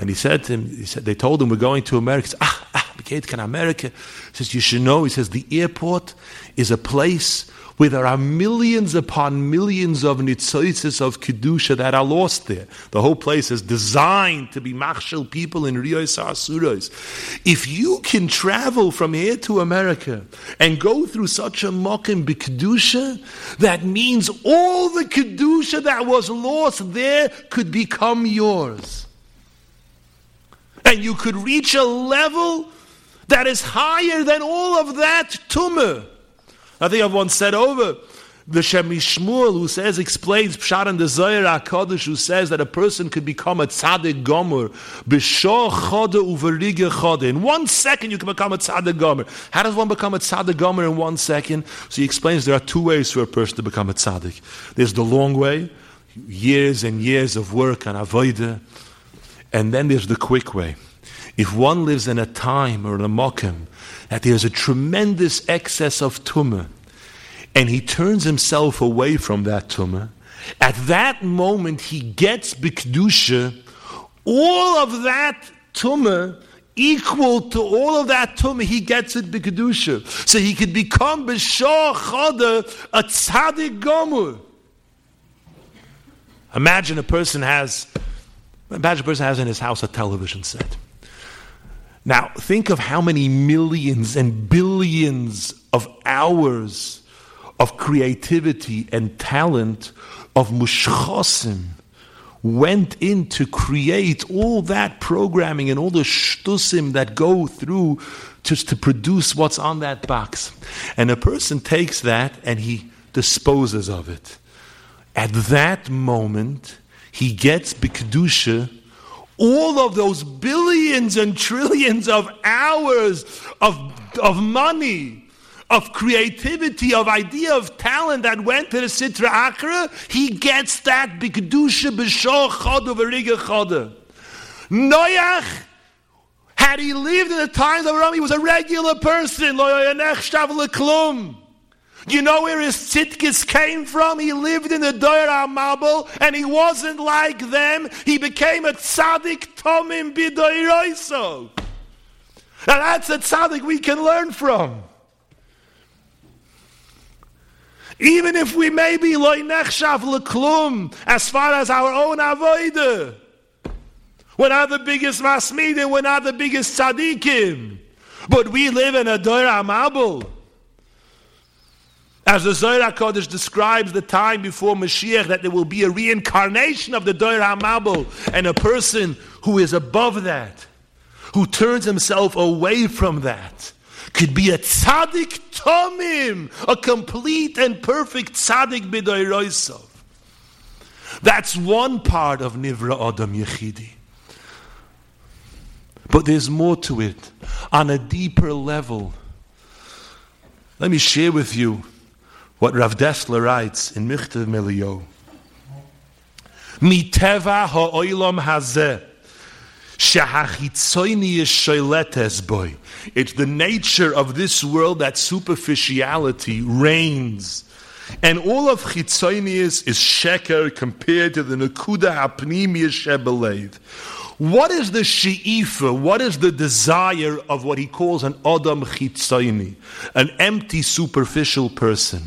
Speaker 1: And he said to him, he said, they told him, we're going to America. He said, ah, ah, can America. He says, you should know, he says, the airport is a place where there are millions upon millions of nitzoitzes of kedusha that are lost there. The whole place is designed to be machshel people in riyos asuros. If you can travel from here to America and go through such a mokim kedusha, that means all the kedusha that was lost there could become yours. And you could reach a level that is higher than all of that tumor. I think I've once said over the Shem MiShmuel who says, explains Pshat and the Zohar HaKadosh who says that a person could become a tzaddik gomer, b'shor chode uverige chode. In one second you can become a tzaddik gomer. How does one become a tzaddik gomer in one second? So he explains there are two ways for a person to become a tzaddik. There's the long way, years and years of work and avodah, and then there's the quick way. If one lives in a time or in a mokim that there's a tremendous excess of tumah, and he turns himself away from that tumah, at that moment he gets bikdusha, all of that tumah equal to all of that tumah, he gets it bikdusha. So he could become b'shah chada, a tzaddik gomur. Imagine a person has, imagine a person has in his house a television set. Now, think of how many millions and billions of hours of creativity and talent of mushchosim went in to create all that programming and all the shtusim that go through just to produce what's on that box. And a person takes that and he disposes of it. At that moment, he gets bikdusha all of those billions and trillions of hours of, of money of creativity, of idea, of talent that went to the Sitra Achra, he gets that b'kedusha b'shor chodu v'riga chodu. Noach, had he lived in the times of Rome, he was a regular person. You know where his tzidkis came from? He lived in the Doyer HaMabul, and he wasn't like them. He became a tzaddik tomim b'doiroiso. And that's a tzaddik we can learn from. Even if we may be loy nechshav leklum, as far as our own avodah. We're not the biggest masmidim, we're not the biggest tzaddikim. But we live in a Dor HaMabul. As the Zohar HaKodesh describes the time before Mashiach, that there will be a reincarnation of the Dor HaMabul, and a person who is above that, who turns himself away from that, could be a tzaddik tomim, a complete and perfect tzaddik b'doiroisov. That's one part of Nivra Adam Yechidi. But there's more to it on a deeper level. Let me share with you what Rav Dessler writes in Michtav MeEliyahu. Miteva ha'oilam hazeh it's the nature of this world that superficiality reigns. And all of chitzonius is sheker compared to the nakuda hapnimiyah shebelev. What is the she'ifa? What is the desire of what he calls an adam chitzoni, an empty, superficial person?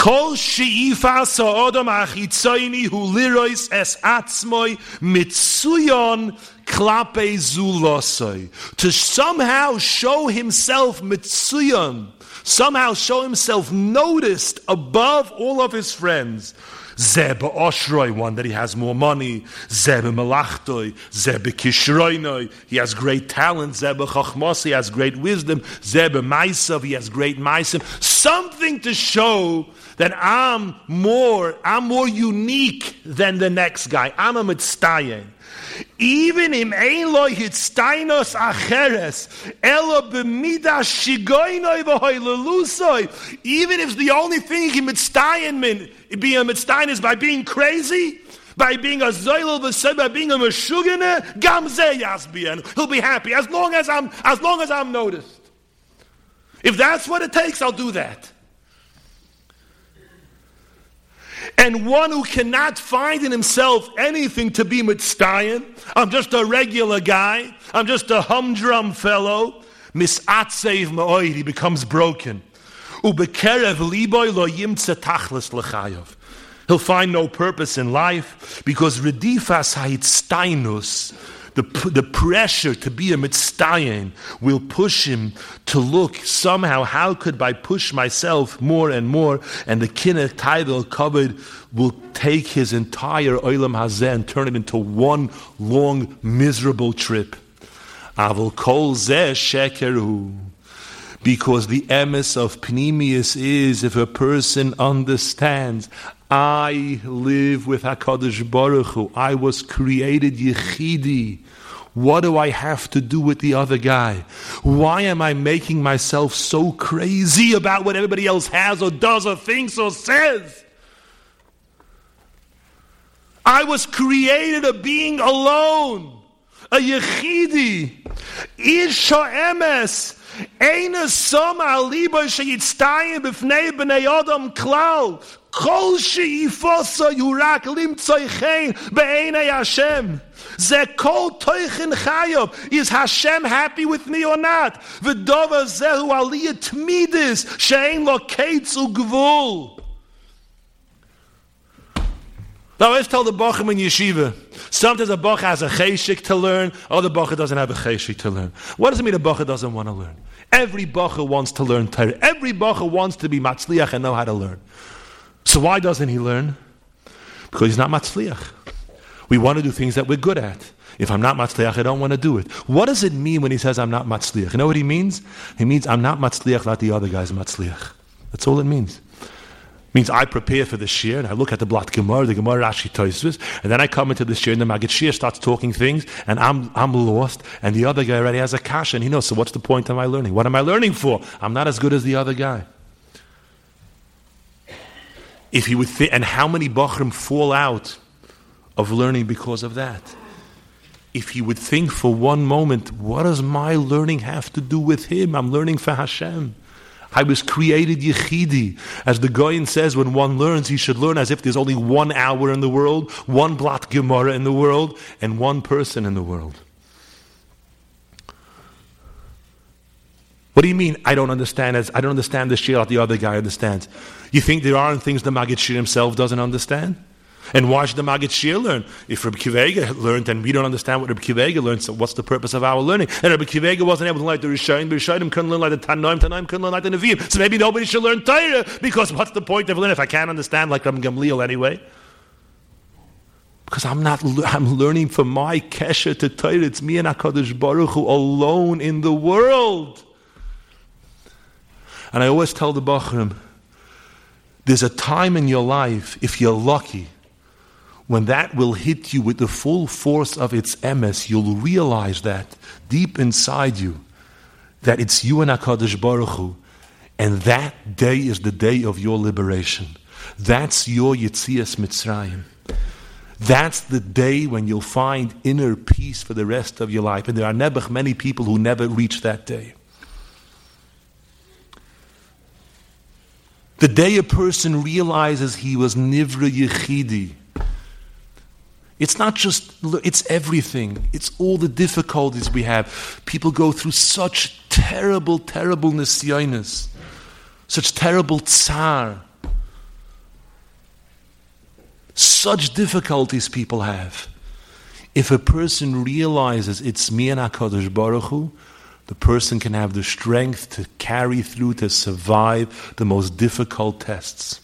Speaker 1: Kol she'ifa sa'odam achitzayni hu lirois es atzmoi mitsuyon klape zulosoi. To somehow show himself mitsuyon, somehow show himself noticed above all of his friends. Zeb Oshroi, one that he has more money. Zeb Malachtoi, Zeb Kishroinoi, he has great talent. Zeb Chachmos, he has great wisdom. Zeb Maisav, he has great Maisim. Something to show that I'm more, I'm more unique than the next guy. I'm a mitzdayen. Even im ein loy hitztainos acheres, elo even if the only thing he can mitzdayen be a is by being crazy, by being a zoilel by being a meshugene, gam yasbian. He'll be happy as long as I'm, as long as I'm noticed. If that's what it takes, I'll do that. And one who cannot find in himself anything to be mitzdayan. I'm just a regular guy. I'm just a humdrum fellow. Misatzev ma'oid, he becomes broken. Ubekerev liboy lo yimtze tachlis l'chayav. He'll find no purpose in life because redifas haitztainus, the, the pressure to be a mitzdayin will push him to look somehow, how could I push myself more and more? And the kineh title covered will take his entire oilam hazeh and turn it into one long, miserable trip. Avol kol zeh shekeru. Because the emes of Pnimius is if a person understands, I live with HaKadosh Baruch Hu, I was created Yechidi. What do I have to do with the other guy? Why am I making myself so crazy about what everybody else has or does or thinks or says? I was created a being alone, a Yechidi. Isha Emes. Eine Soma liba sheyitztayim b'fnei b'nei Adam klal. Kol sheyifosa yurak limtzoi chen be'enei Hashem. Ze kol toichin chayob. Is Hashem happy with me or not? V'dova zehu aliyah tmidis she'en lo keitzu gvul. I always tell the Bachim in yeshiva, sometimes a Bach has a cheshik to learn, other Bach doesn't have a cheshik to learn. What does it mean a Bach doesn't want to learn? Every Bacha wants to learn Torah. Every Bacha wants to be Matzliach and know how to learn. So why doesn't he learn? Because he's not Matzliach. We want to do things that we're good at. If I'm not Matzliach, I don't want to do it. What does it mean when he says I'm not Matzliach? You know what he means? He means I'm not Matzliach like the other guy's Matzliach. That's all it means It means I prepare for the shir and I look at the Blat Gemara, the Gemara Rashi Toisvis, and then I come into the shir and the Maggid Shir starts talking things and I'm, I'm lost and the other guy already has a kasha and he knows, so what's the point of my learning? What am I learning for? I'm not as good as the other guy. If he would think, and how many Bachrim fall out of learning because of that? If he would think for one moment, what does my learning have to do with him? I'm learning for Hashem. I was created Yechidi. As the Gaon says, when one learns, he should learn as if there's only one hour in the world, one Blat Gemara in the world, and one person in the world. What do you mean? I don't understand as I don't understand the shir that the other guy understands. You think there aren't things the Maggid Shir himself doesn't understand? And why should the Maggid Shir learn? If Rabbi Akiva Eiger learned and we don't understand what Rabbi Akiva Eiger learned, so what's the purpose of our learning? And Rabbi Akiva Eiger wasn't able to learn like the Rishonim, the Rishonim couldn't learn like the Tanoim, Tanoim couldn't learn like the Nevi'im. So maybe nobody should learn Torah, because what's the point of learning if I can't understand like Rabbi Gamliel anyway? Because I'm not, I'm learning from my Kesha to Torah. It's me and HaKadosh Baruch Hu alone in the world. And I always tell the Bachrim, there's a time in your life, if you're lucky, when that will hit you with the full force of its emes, you'll realize that deep inside you, that it's you and HaKadosh Baruch Hu, and that day is the day of your liberation. That's your Yitzias Mitzrayim. That's the day when you'll find inner peace for the rest of your life. And there are never many people who never reach that day. The day a person realizes he was Nivra Yechidi, it's not just, it's everything. It's all the difficulties we have. People go through such terrible, terrible nisyonis, such terrible tsar, such difficulties people have. If a person realizes it's me and HaKadosh Baruch Hu, the person can have the strength to carry through, to survive the most difficult tests.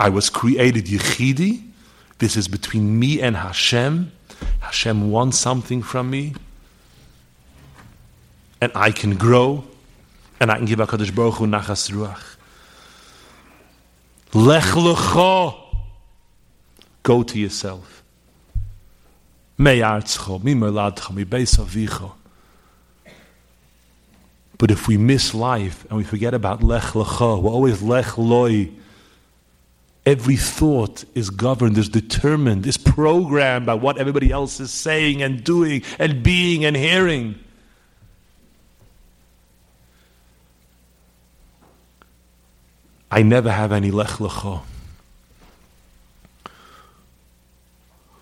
Speaker 1: I was created Yechidi. This is between me and Hashem. Hashem wants something from me. And I can grow. And I can give HaKadosh Baruch Hu nachas ruach. Lech lecha. Go to yourself. But if we miss life and we forget about lech lecha, we're always lech loi. Every thought is governed, is determined, is programmed by what everybody else is saying and doing and being and hearing. I never have any lech lecha.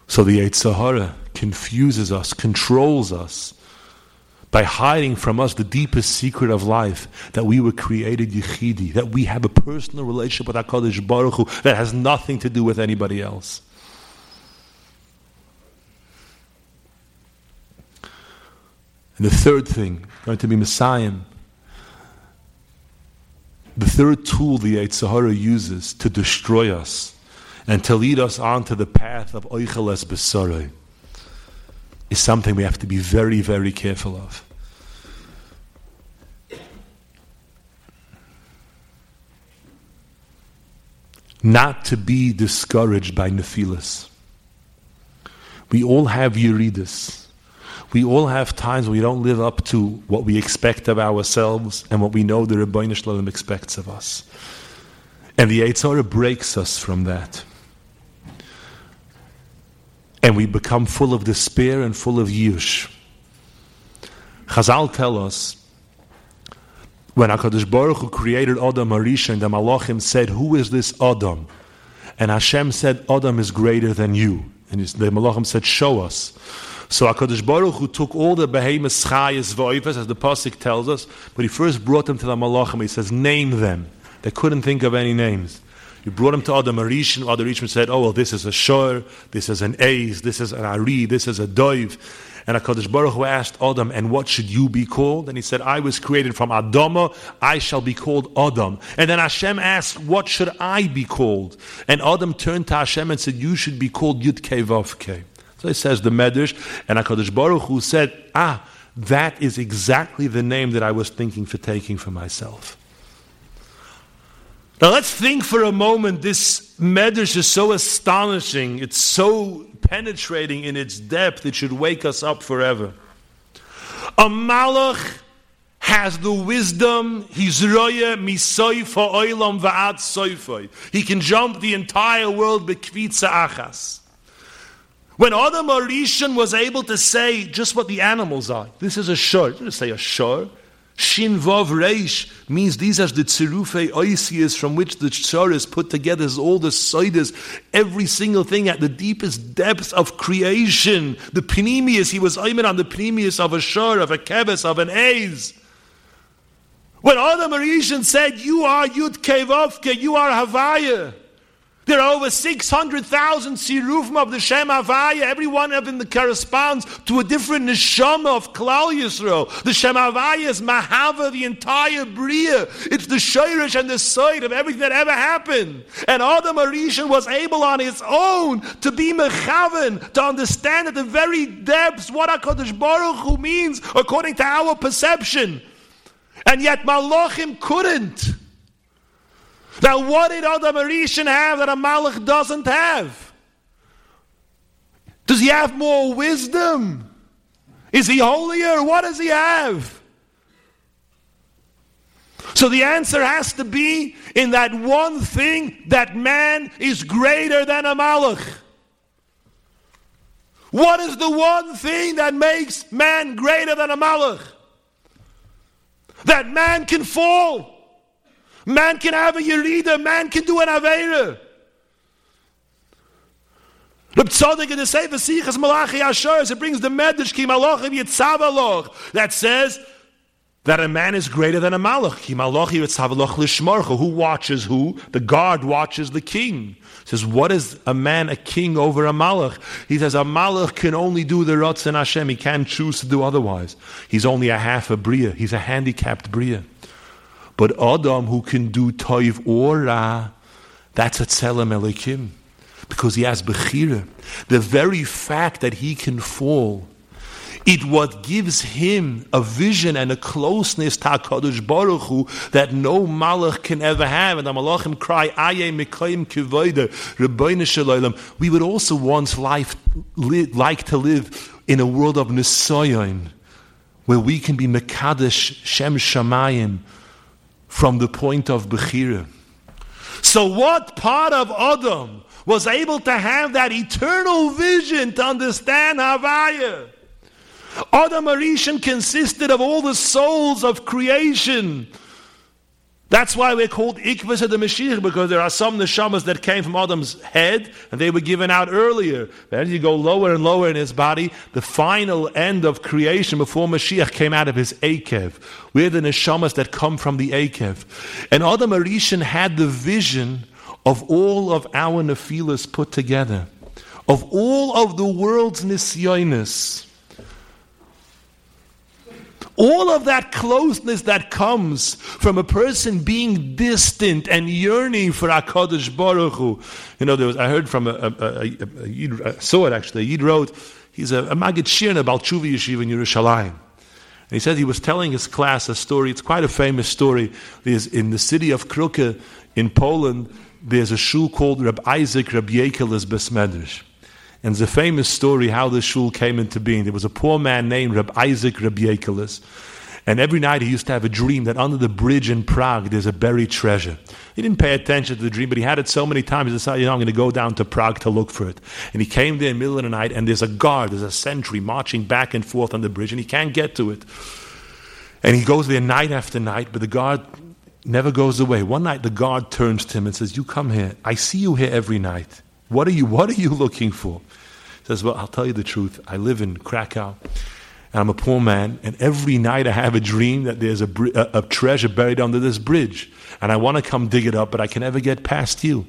Speaker 1: So the Yetzer Hara confuses us, controls us, by hiding from us the deepest secret of life that we were created yichidi, that we have a personal relationship with HaKadosh Baruch Hu that has nothing to do with anybody else. And the third thing, going to be Messiah. The third tool the Yetzer Hara uses to destroy us and to lead us onto the path of Oicheles Besaroi is something we have to be very, very careful of. Not to be discouraged by Nephilis. We all have yeridos. We all have times where we don't live up to what we expect of ourselves and what we know the Ribbono Shel Olam expects of us. And the Yetzer Hara breaks us from that. And we become full of despair and full of yush. Chazal tell us when HaKadosh Baruch Hu created Adam Arisha and the Malachim said, Who is this Adam? And Hashem said, Adam is greater than you. And the Malachim said, Show us. So HaKadosh Baruch Hu took all the behemoths, chayas, voivas, as the Pasuk tells us, but he first brought them to the Malachim. He says, Name them. They couldn't think of any names. He brought him to Adam Arishan. Adam Arishan said, Oh, well, this is a Shor, this is an Eiz, this is an Ari, this is a Doiv. And HaKadosh Baruch Hu asked Adam, and what should you be called? And he said, I was created from Adama, I shall be called Adam. And then Hashem asked, what should I be called? And Adam turned to Hashem and said, you should be called Yud Kei Vav Kei. So he says the Medrash, and HaKadosh Baruch Hu said, ah, that is exactly the name that I was thinking for taking for myself. Now let's think for a moment. This medrash is so astonishing. It's so penetrating in its depth. It should wake us up forever. A malach has the wisdom. He's roya misoifa oilam va'at soifoi. He can jump the entire world bekvitza achas. When Adam Arishan was able to say just what the animals are, this is a shor. Didn't say a shor. Shin Vav Reish means these are the Tzirufe Oisias from which the Shor is put together as all the Saidas, every single thing at the deepest depths of creation. The Pnimius, he was Ayman on the Pnimius of a Shor, of a Keves, of an Eiz. When Adam Arishan said, You are Yud Kei Vav Kei, you are Havaya. There are over 600,000 sirufim of the Shem Havaya. Every one of them corresponds to a different neshama of Klal Yisrael. The Shem Havaya is Mahava, the entire Bria. It's the Shirish and the site of everything that ever happened. And Adam Arishan was able on his own to be Mechaven, to understand at the very depths what HaKadosh Baruch Hu means according to our perception. And yet Malachim couldn't. Now, what did Adam Arishan have that a Malach doesn't have? Does he have more wisdom? Is he holier? What does he have? So the answer has to be in that one thing that man is greater than a Malach. What is the one thing that makes man greater than a Malach? That man can fall. Man can have a Yerida, man can do an Aveira. Reb Tzadok in the Sefer Sichas Malachei HaShareis, it brings the Medrash Ki Malachim Yitzavaloch that says that a man is greater than a Malach. Ki Malachi Yitzavaloch Lishmarcha. Who watches who? The guard watches the king. says, what is a man a king over a Malach? He says, a Malach can only do the Ratzon Hashem. He can't choose to do otherwise. He's only a half a Bria. He's a handicapped Bria. But Adam who can do toiv or ra, that's a tzelem elikim. Because he has bechira. The very fact that he can fall, it what gives him a vision and a closeness to HaKadosh Baruch Hu that no malach can ever have. And the malachim cry, Aye mekayim kivoida, Ribbono Shel Olam. We would also want life, li, like to live in a world of Nisayon, where we can be Mekadesh Shem Shamayim, from the point of Bechira. So, what part of Adam was able to have that eternal vision to understand Havaya? Adam Arishan consisted of all the souls of creation that's why we're called Ikvas of the Mashiach, because there are some neshamas that came from Adam's head, and they were given out earlier. As you go lower and lower in his body, the final end of creation before Mashiach came out of his Akev. We're the neshamas that come from the Akev. And Adam Arishan had the vision of all of our Nephilas put together, of all of the world's Nisyonis. All of that closeness that comes from a person being distant and yearning for HaKadosh Baruch Hu. You know, there was, I heard from a, a, a, a, a saw it actually, Yid wrote, he's a, a Magid Shir about Tshuva Yeshiva in Yerushalayim. And he said he was telling his class a story, it's quite a famous story. There's, in the city of Kruke in Poland, there's a shul called Reb Isaac Reb Yekelis Besmedrish. And it's a famous story how the shul came into being. There was a poor man named Reb Isaac Reb Yekelis. And every night he used to have a dream that under the bridge in Prague there's a buried treasure. He didn't pay attention to the dream, but he had it so many times he decided, you know, I'm going to go down to Prague to look for it. And he came there in the middle of the night and there's a guard, there's a sentry marching back and forth on the bridge and he can't get to it. And he goes there night after night, but the guard never goes away. One night the guard turns to him and says, You come here. I see you here every night. What are you what are you looking for? Says, Well, I'll tell you the truth. I live in Krakow and I'm a poor man, and every night I have a dream that there's a, a, a treasure buried under this bridge, and I want to come dig it up, but I can never get past you.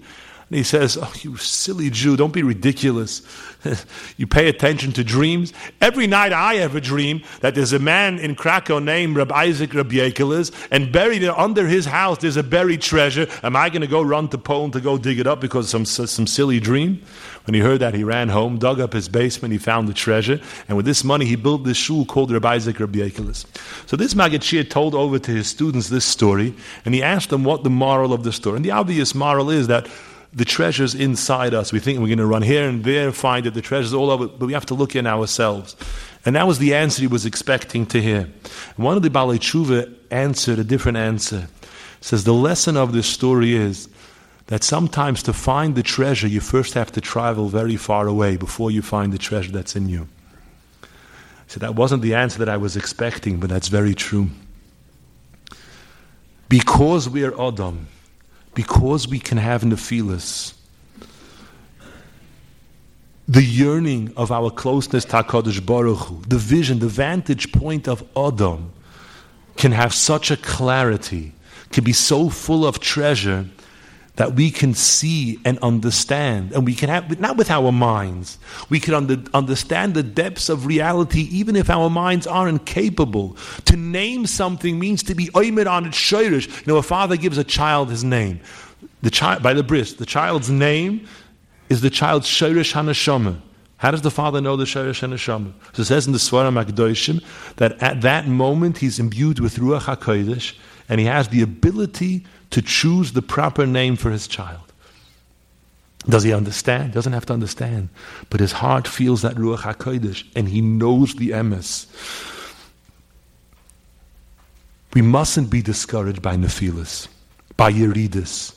Speaker 1: And he says, Oh, you silly Jew, don't be ridiculous. you pay attention to dreams. Every night I have a dream that there's a man in Krakow named Reb Isaac Yekelis, and buried under his house there's a buried treasure. Am I going to go run to Poland to go dig it up because of some, some silly dream? When he heard that, he ran home, dug up his basement, he found the treasure, and with this money, he built this shul called Rabbi Isaac Reb Yekelis. So this Magachir told over to his students this story, and he asked them what the moral of the story. And the obvious moral is that the treasures inside us. We think we're going to run here and there, and find that the treasures all over, but we have to look in ourselves. And that was the answer he was expecting to hear. One of the Balei Tshuva answered a different answer. says the lesson of this story is that sometimes to find the treasure, you first have to travel very far away before you find the treasure that's in you. So that wasn't the answer that I was expecting, but that's very true. Because we are Adam, because we can have nephilis, the yearning of our closeness to HaKadosh Baruch Hu, the vision, the vantage point of Adam can have such a clarity, can be so full of treasure that we can see and understand, and we can have, not with our minds, we can under, understand the depths of reality even if our minds aren't capable. To name something means to be oimed on its shirish. You know, a father gives a child his name. The child, by the bris, the child's name is the child's shirish hanashama. How does the father know the Shirish Hanashama? So it says in the Svarim Akdoshim that at that moment he's imbued with Ruach HaKodesh and he has the ability to choose the proper name for his child. Does he understand? Doesn't have to understand. But his heart feels that Ruach HaKodesh and he knows the emes. We mustn't be discouraged by Nephilis, by Yeridos.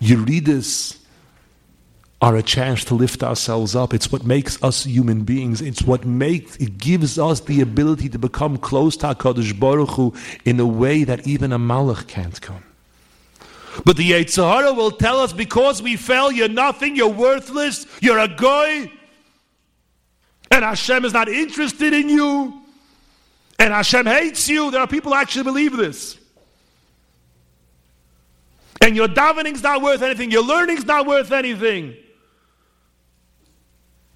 Speaker 1: Yeridos are a chance to lift ourselves up. It's what makes us human beings. It's what makes it gives us the ability to become close to HaKadosh Baruch Hu in a way that even a Malach can't come. But the Yetzer Hara will tell us because we fell, you're nothing, you're worthless, you're a guy, and Hashem is not interested in you, and Hashem hates you. There are people who actually believe this. And your davening's not worth anything, your learning's not worth anything.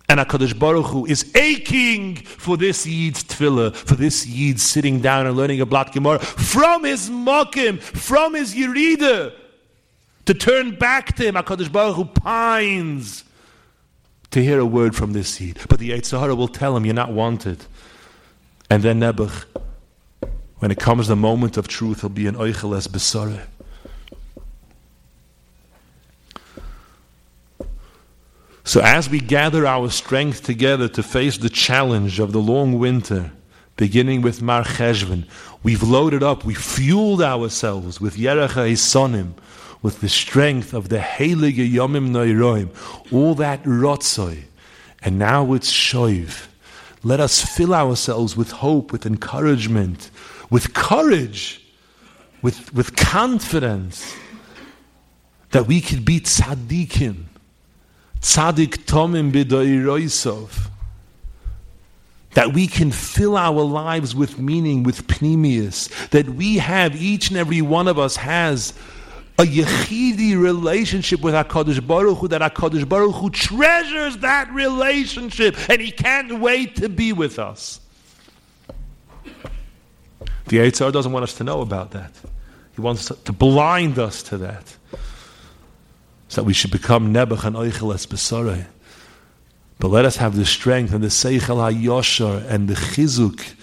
Speaker 1: And HaKadosh Baruch Hu is aching for this Yid's tefillah, for this Yid sitting down and learning a Blat Gemara from his Mokim, from his Yerida to turn back to him. HaKadosh Baruch Hu pines to hear a word from this seed. But the Yetzer Hara will tell him, You're not wanted. And then Nebuch, when it comes the moment of truth, he'll be an Oicheles Besore. So, as we gather our strength together to face the challenge of the long winter, beginning with Mar we've loaded up, we've fueled ourselves with Yerecha Sonim, with the strength of the Heilige Yomim Noiroim, all that Rotzoi, and now it's Shoiv. Let us fill ourselves with hope, with encouragement, with courage, with, with confidence that we could be tzaddikim, tzaddik tomim b'doiroisov, that we can fill our lives with meaning, with pnimius, that we have, each and every one of us has a yechidi relationship with HaKadosh Baruch Hu, that HaKadosh Baruch Hu treasures that relationship and He can't wait to be with us. The Yetzer doesn't want us to know about that. He wants to blind us to that. So that we should become Nebuch and. But let us have the strength and the Seichel HaYoshar and the Chizuk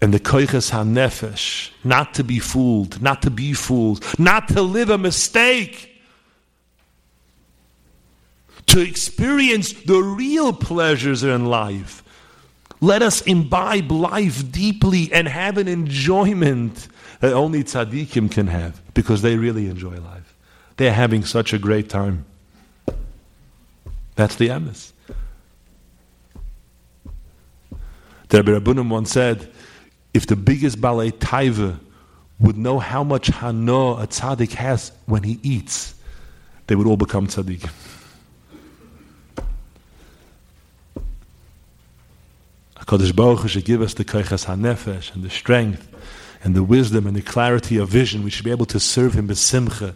Speaker 1: and the Koiches HaNefesh not to be fooled, not to be fooled, not to live a mistake to experience the real pleasures in life. Let us imbibe life deeply and have an enjoyment that only tzaddikim can have because they really enjoy life. They're having such a great time. That's the emes. The Rebbe Reb Bunim once said, if the biggest balei taiva would know how much hano a tzaddik has when he eats, they would all become tzaddikim. HaKadosh Baruch Hu should give us the koichas hanefesh and the strength and the wisdom and the clarity of vision. We should be able to serve Him besimcha.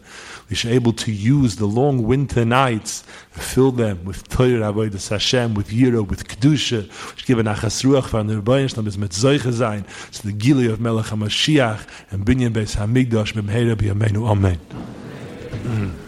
Speaker 1: We should be able to use the long winter nights, fill them with Torah, Avodah Hashem, with Yira, with Kedusha. Should give an achas ruach the Ribbono Shel Olam is sein. It's the Gili of Melech HaMashiach and Binyan Beis HaMikdash b'mheira b'yameinu. Amen.